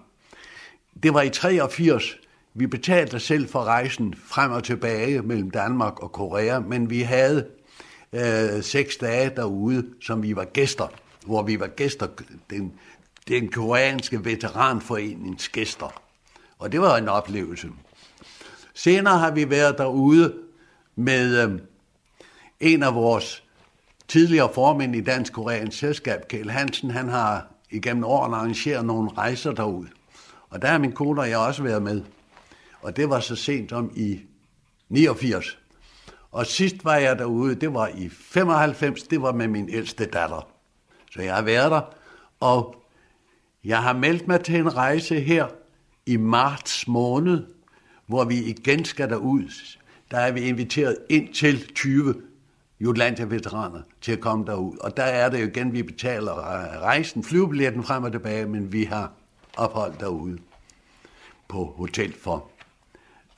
Det var i 83. Vi betalte selv for rejsen frem og tilbage mellem Danmark og Korea, men vi havde øh, seks dage derude, som vi var gæster, hvor vi var gæster, den, den koreanske veteranforeningens gæster. Og det var en oplevelse. Senere har vi været derude med øh, en af vores tidligere formænd i Dansk Koreansk Selskab, Kjell Hansen, han har igennem årene arrangeret nogle rejser derud. Og der har min kone og jeg også været med. Og det var så sent som i 89. Og sidst var jeg derude, det var i 95, det var med min ældste datter. Så jeg har været der, og jeg har meldt mig til en rejse her i marts måned, hvor vi igen skal derud. Der er vi inviteret ind til 20 Jutlandia-veteraner til at komme derud. Og der er det jo igen, vi betaler rejsen, flyvebilletten frem og tilbage, men vi har ophold derude på hotel for,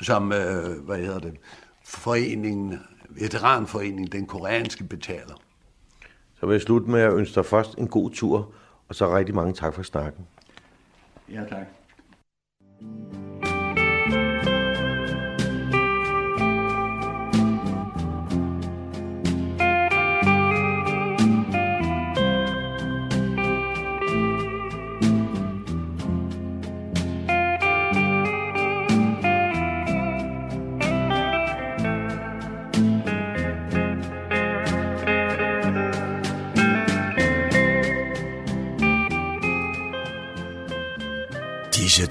som, øh, hvad hedder det, foreningen, veteranforeningen, den koreanske betaler. Så vil jeg slutte med at ønske dig først en god tur, og så rigtig mange tak for snakken. Ja, tak. thank you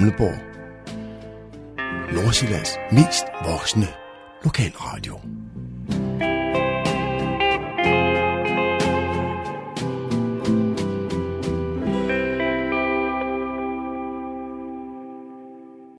Humleborg. Nordsjællands mest voksne lokalradio.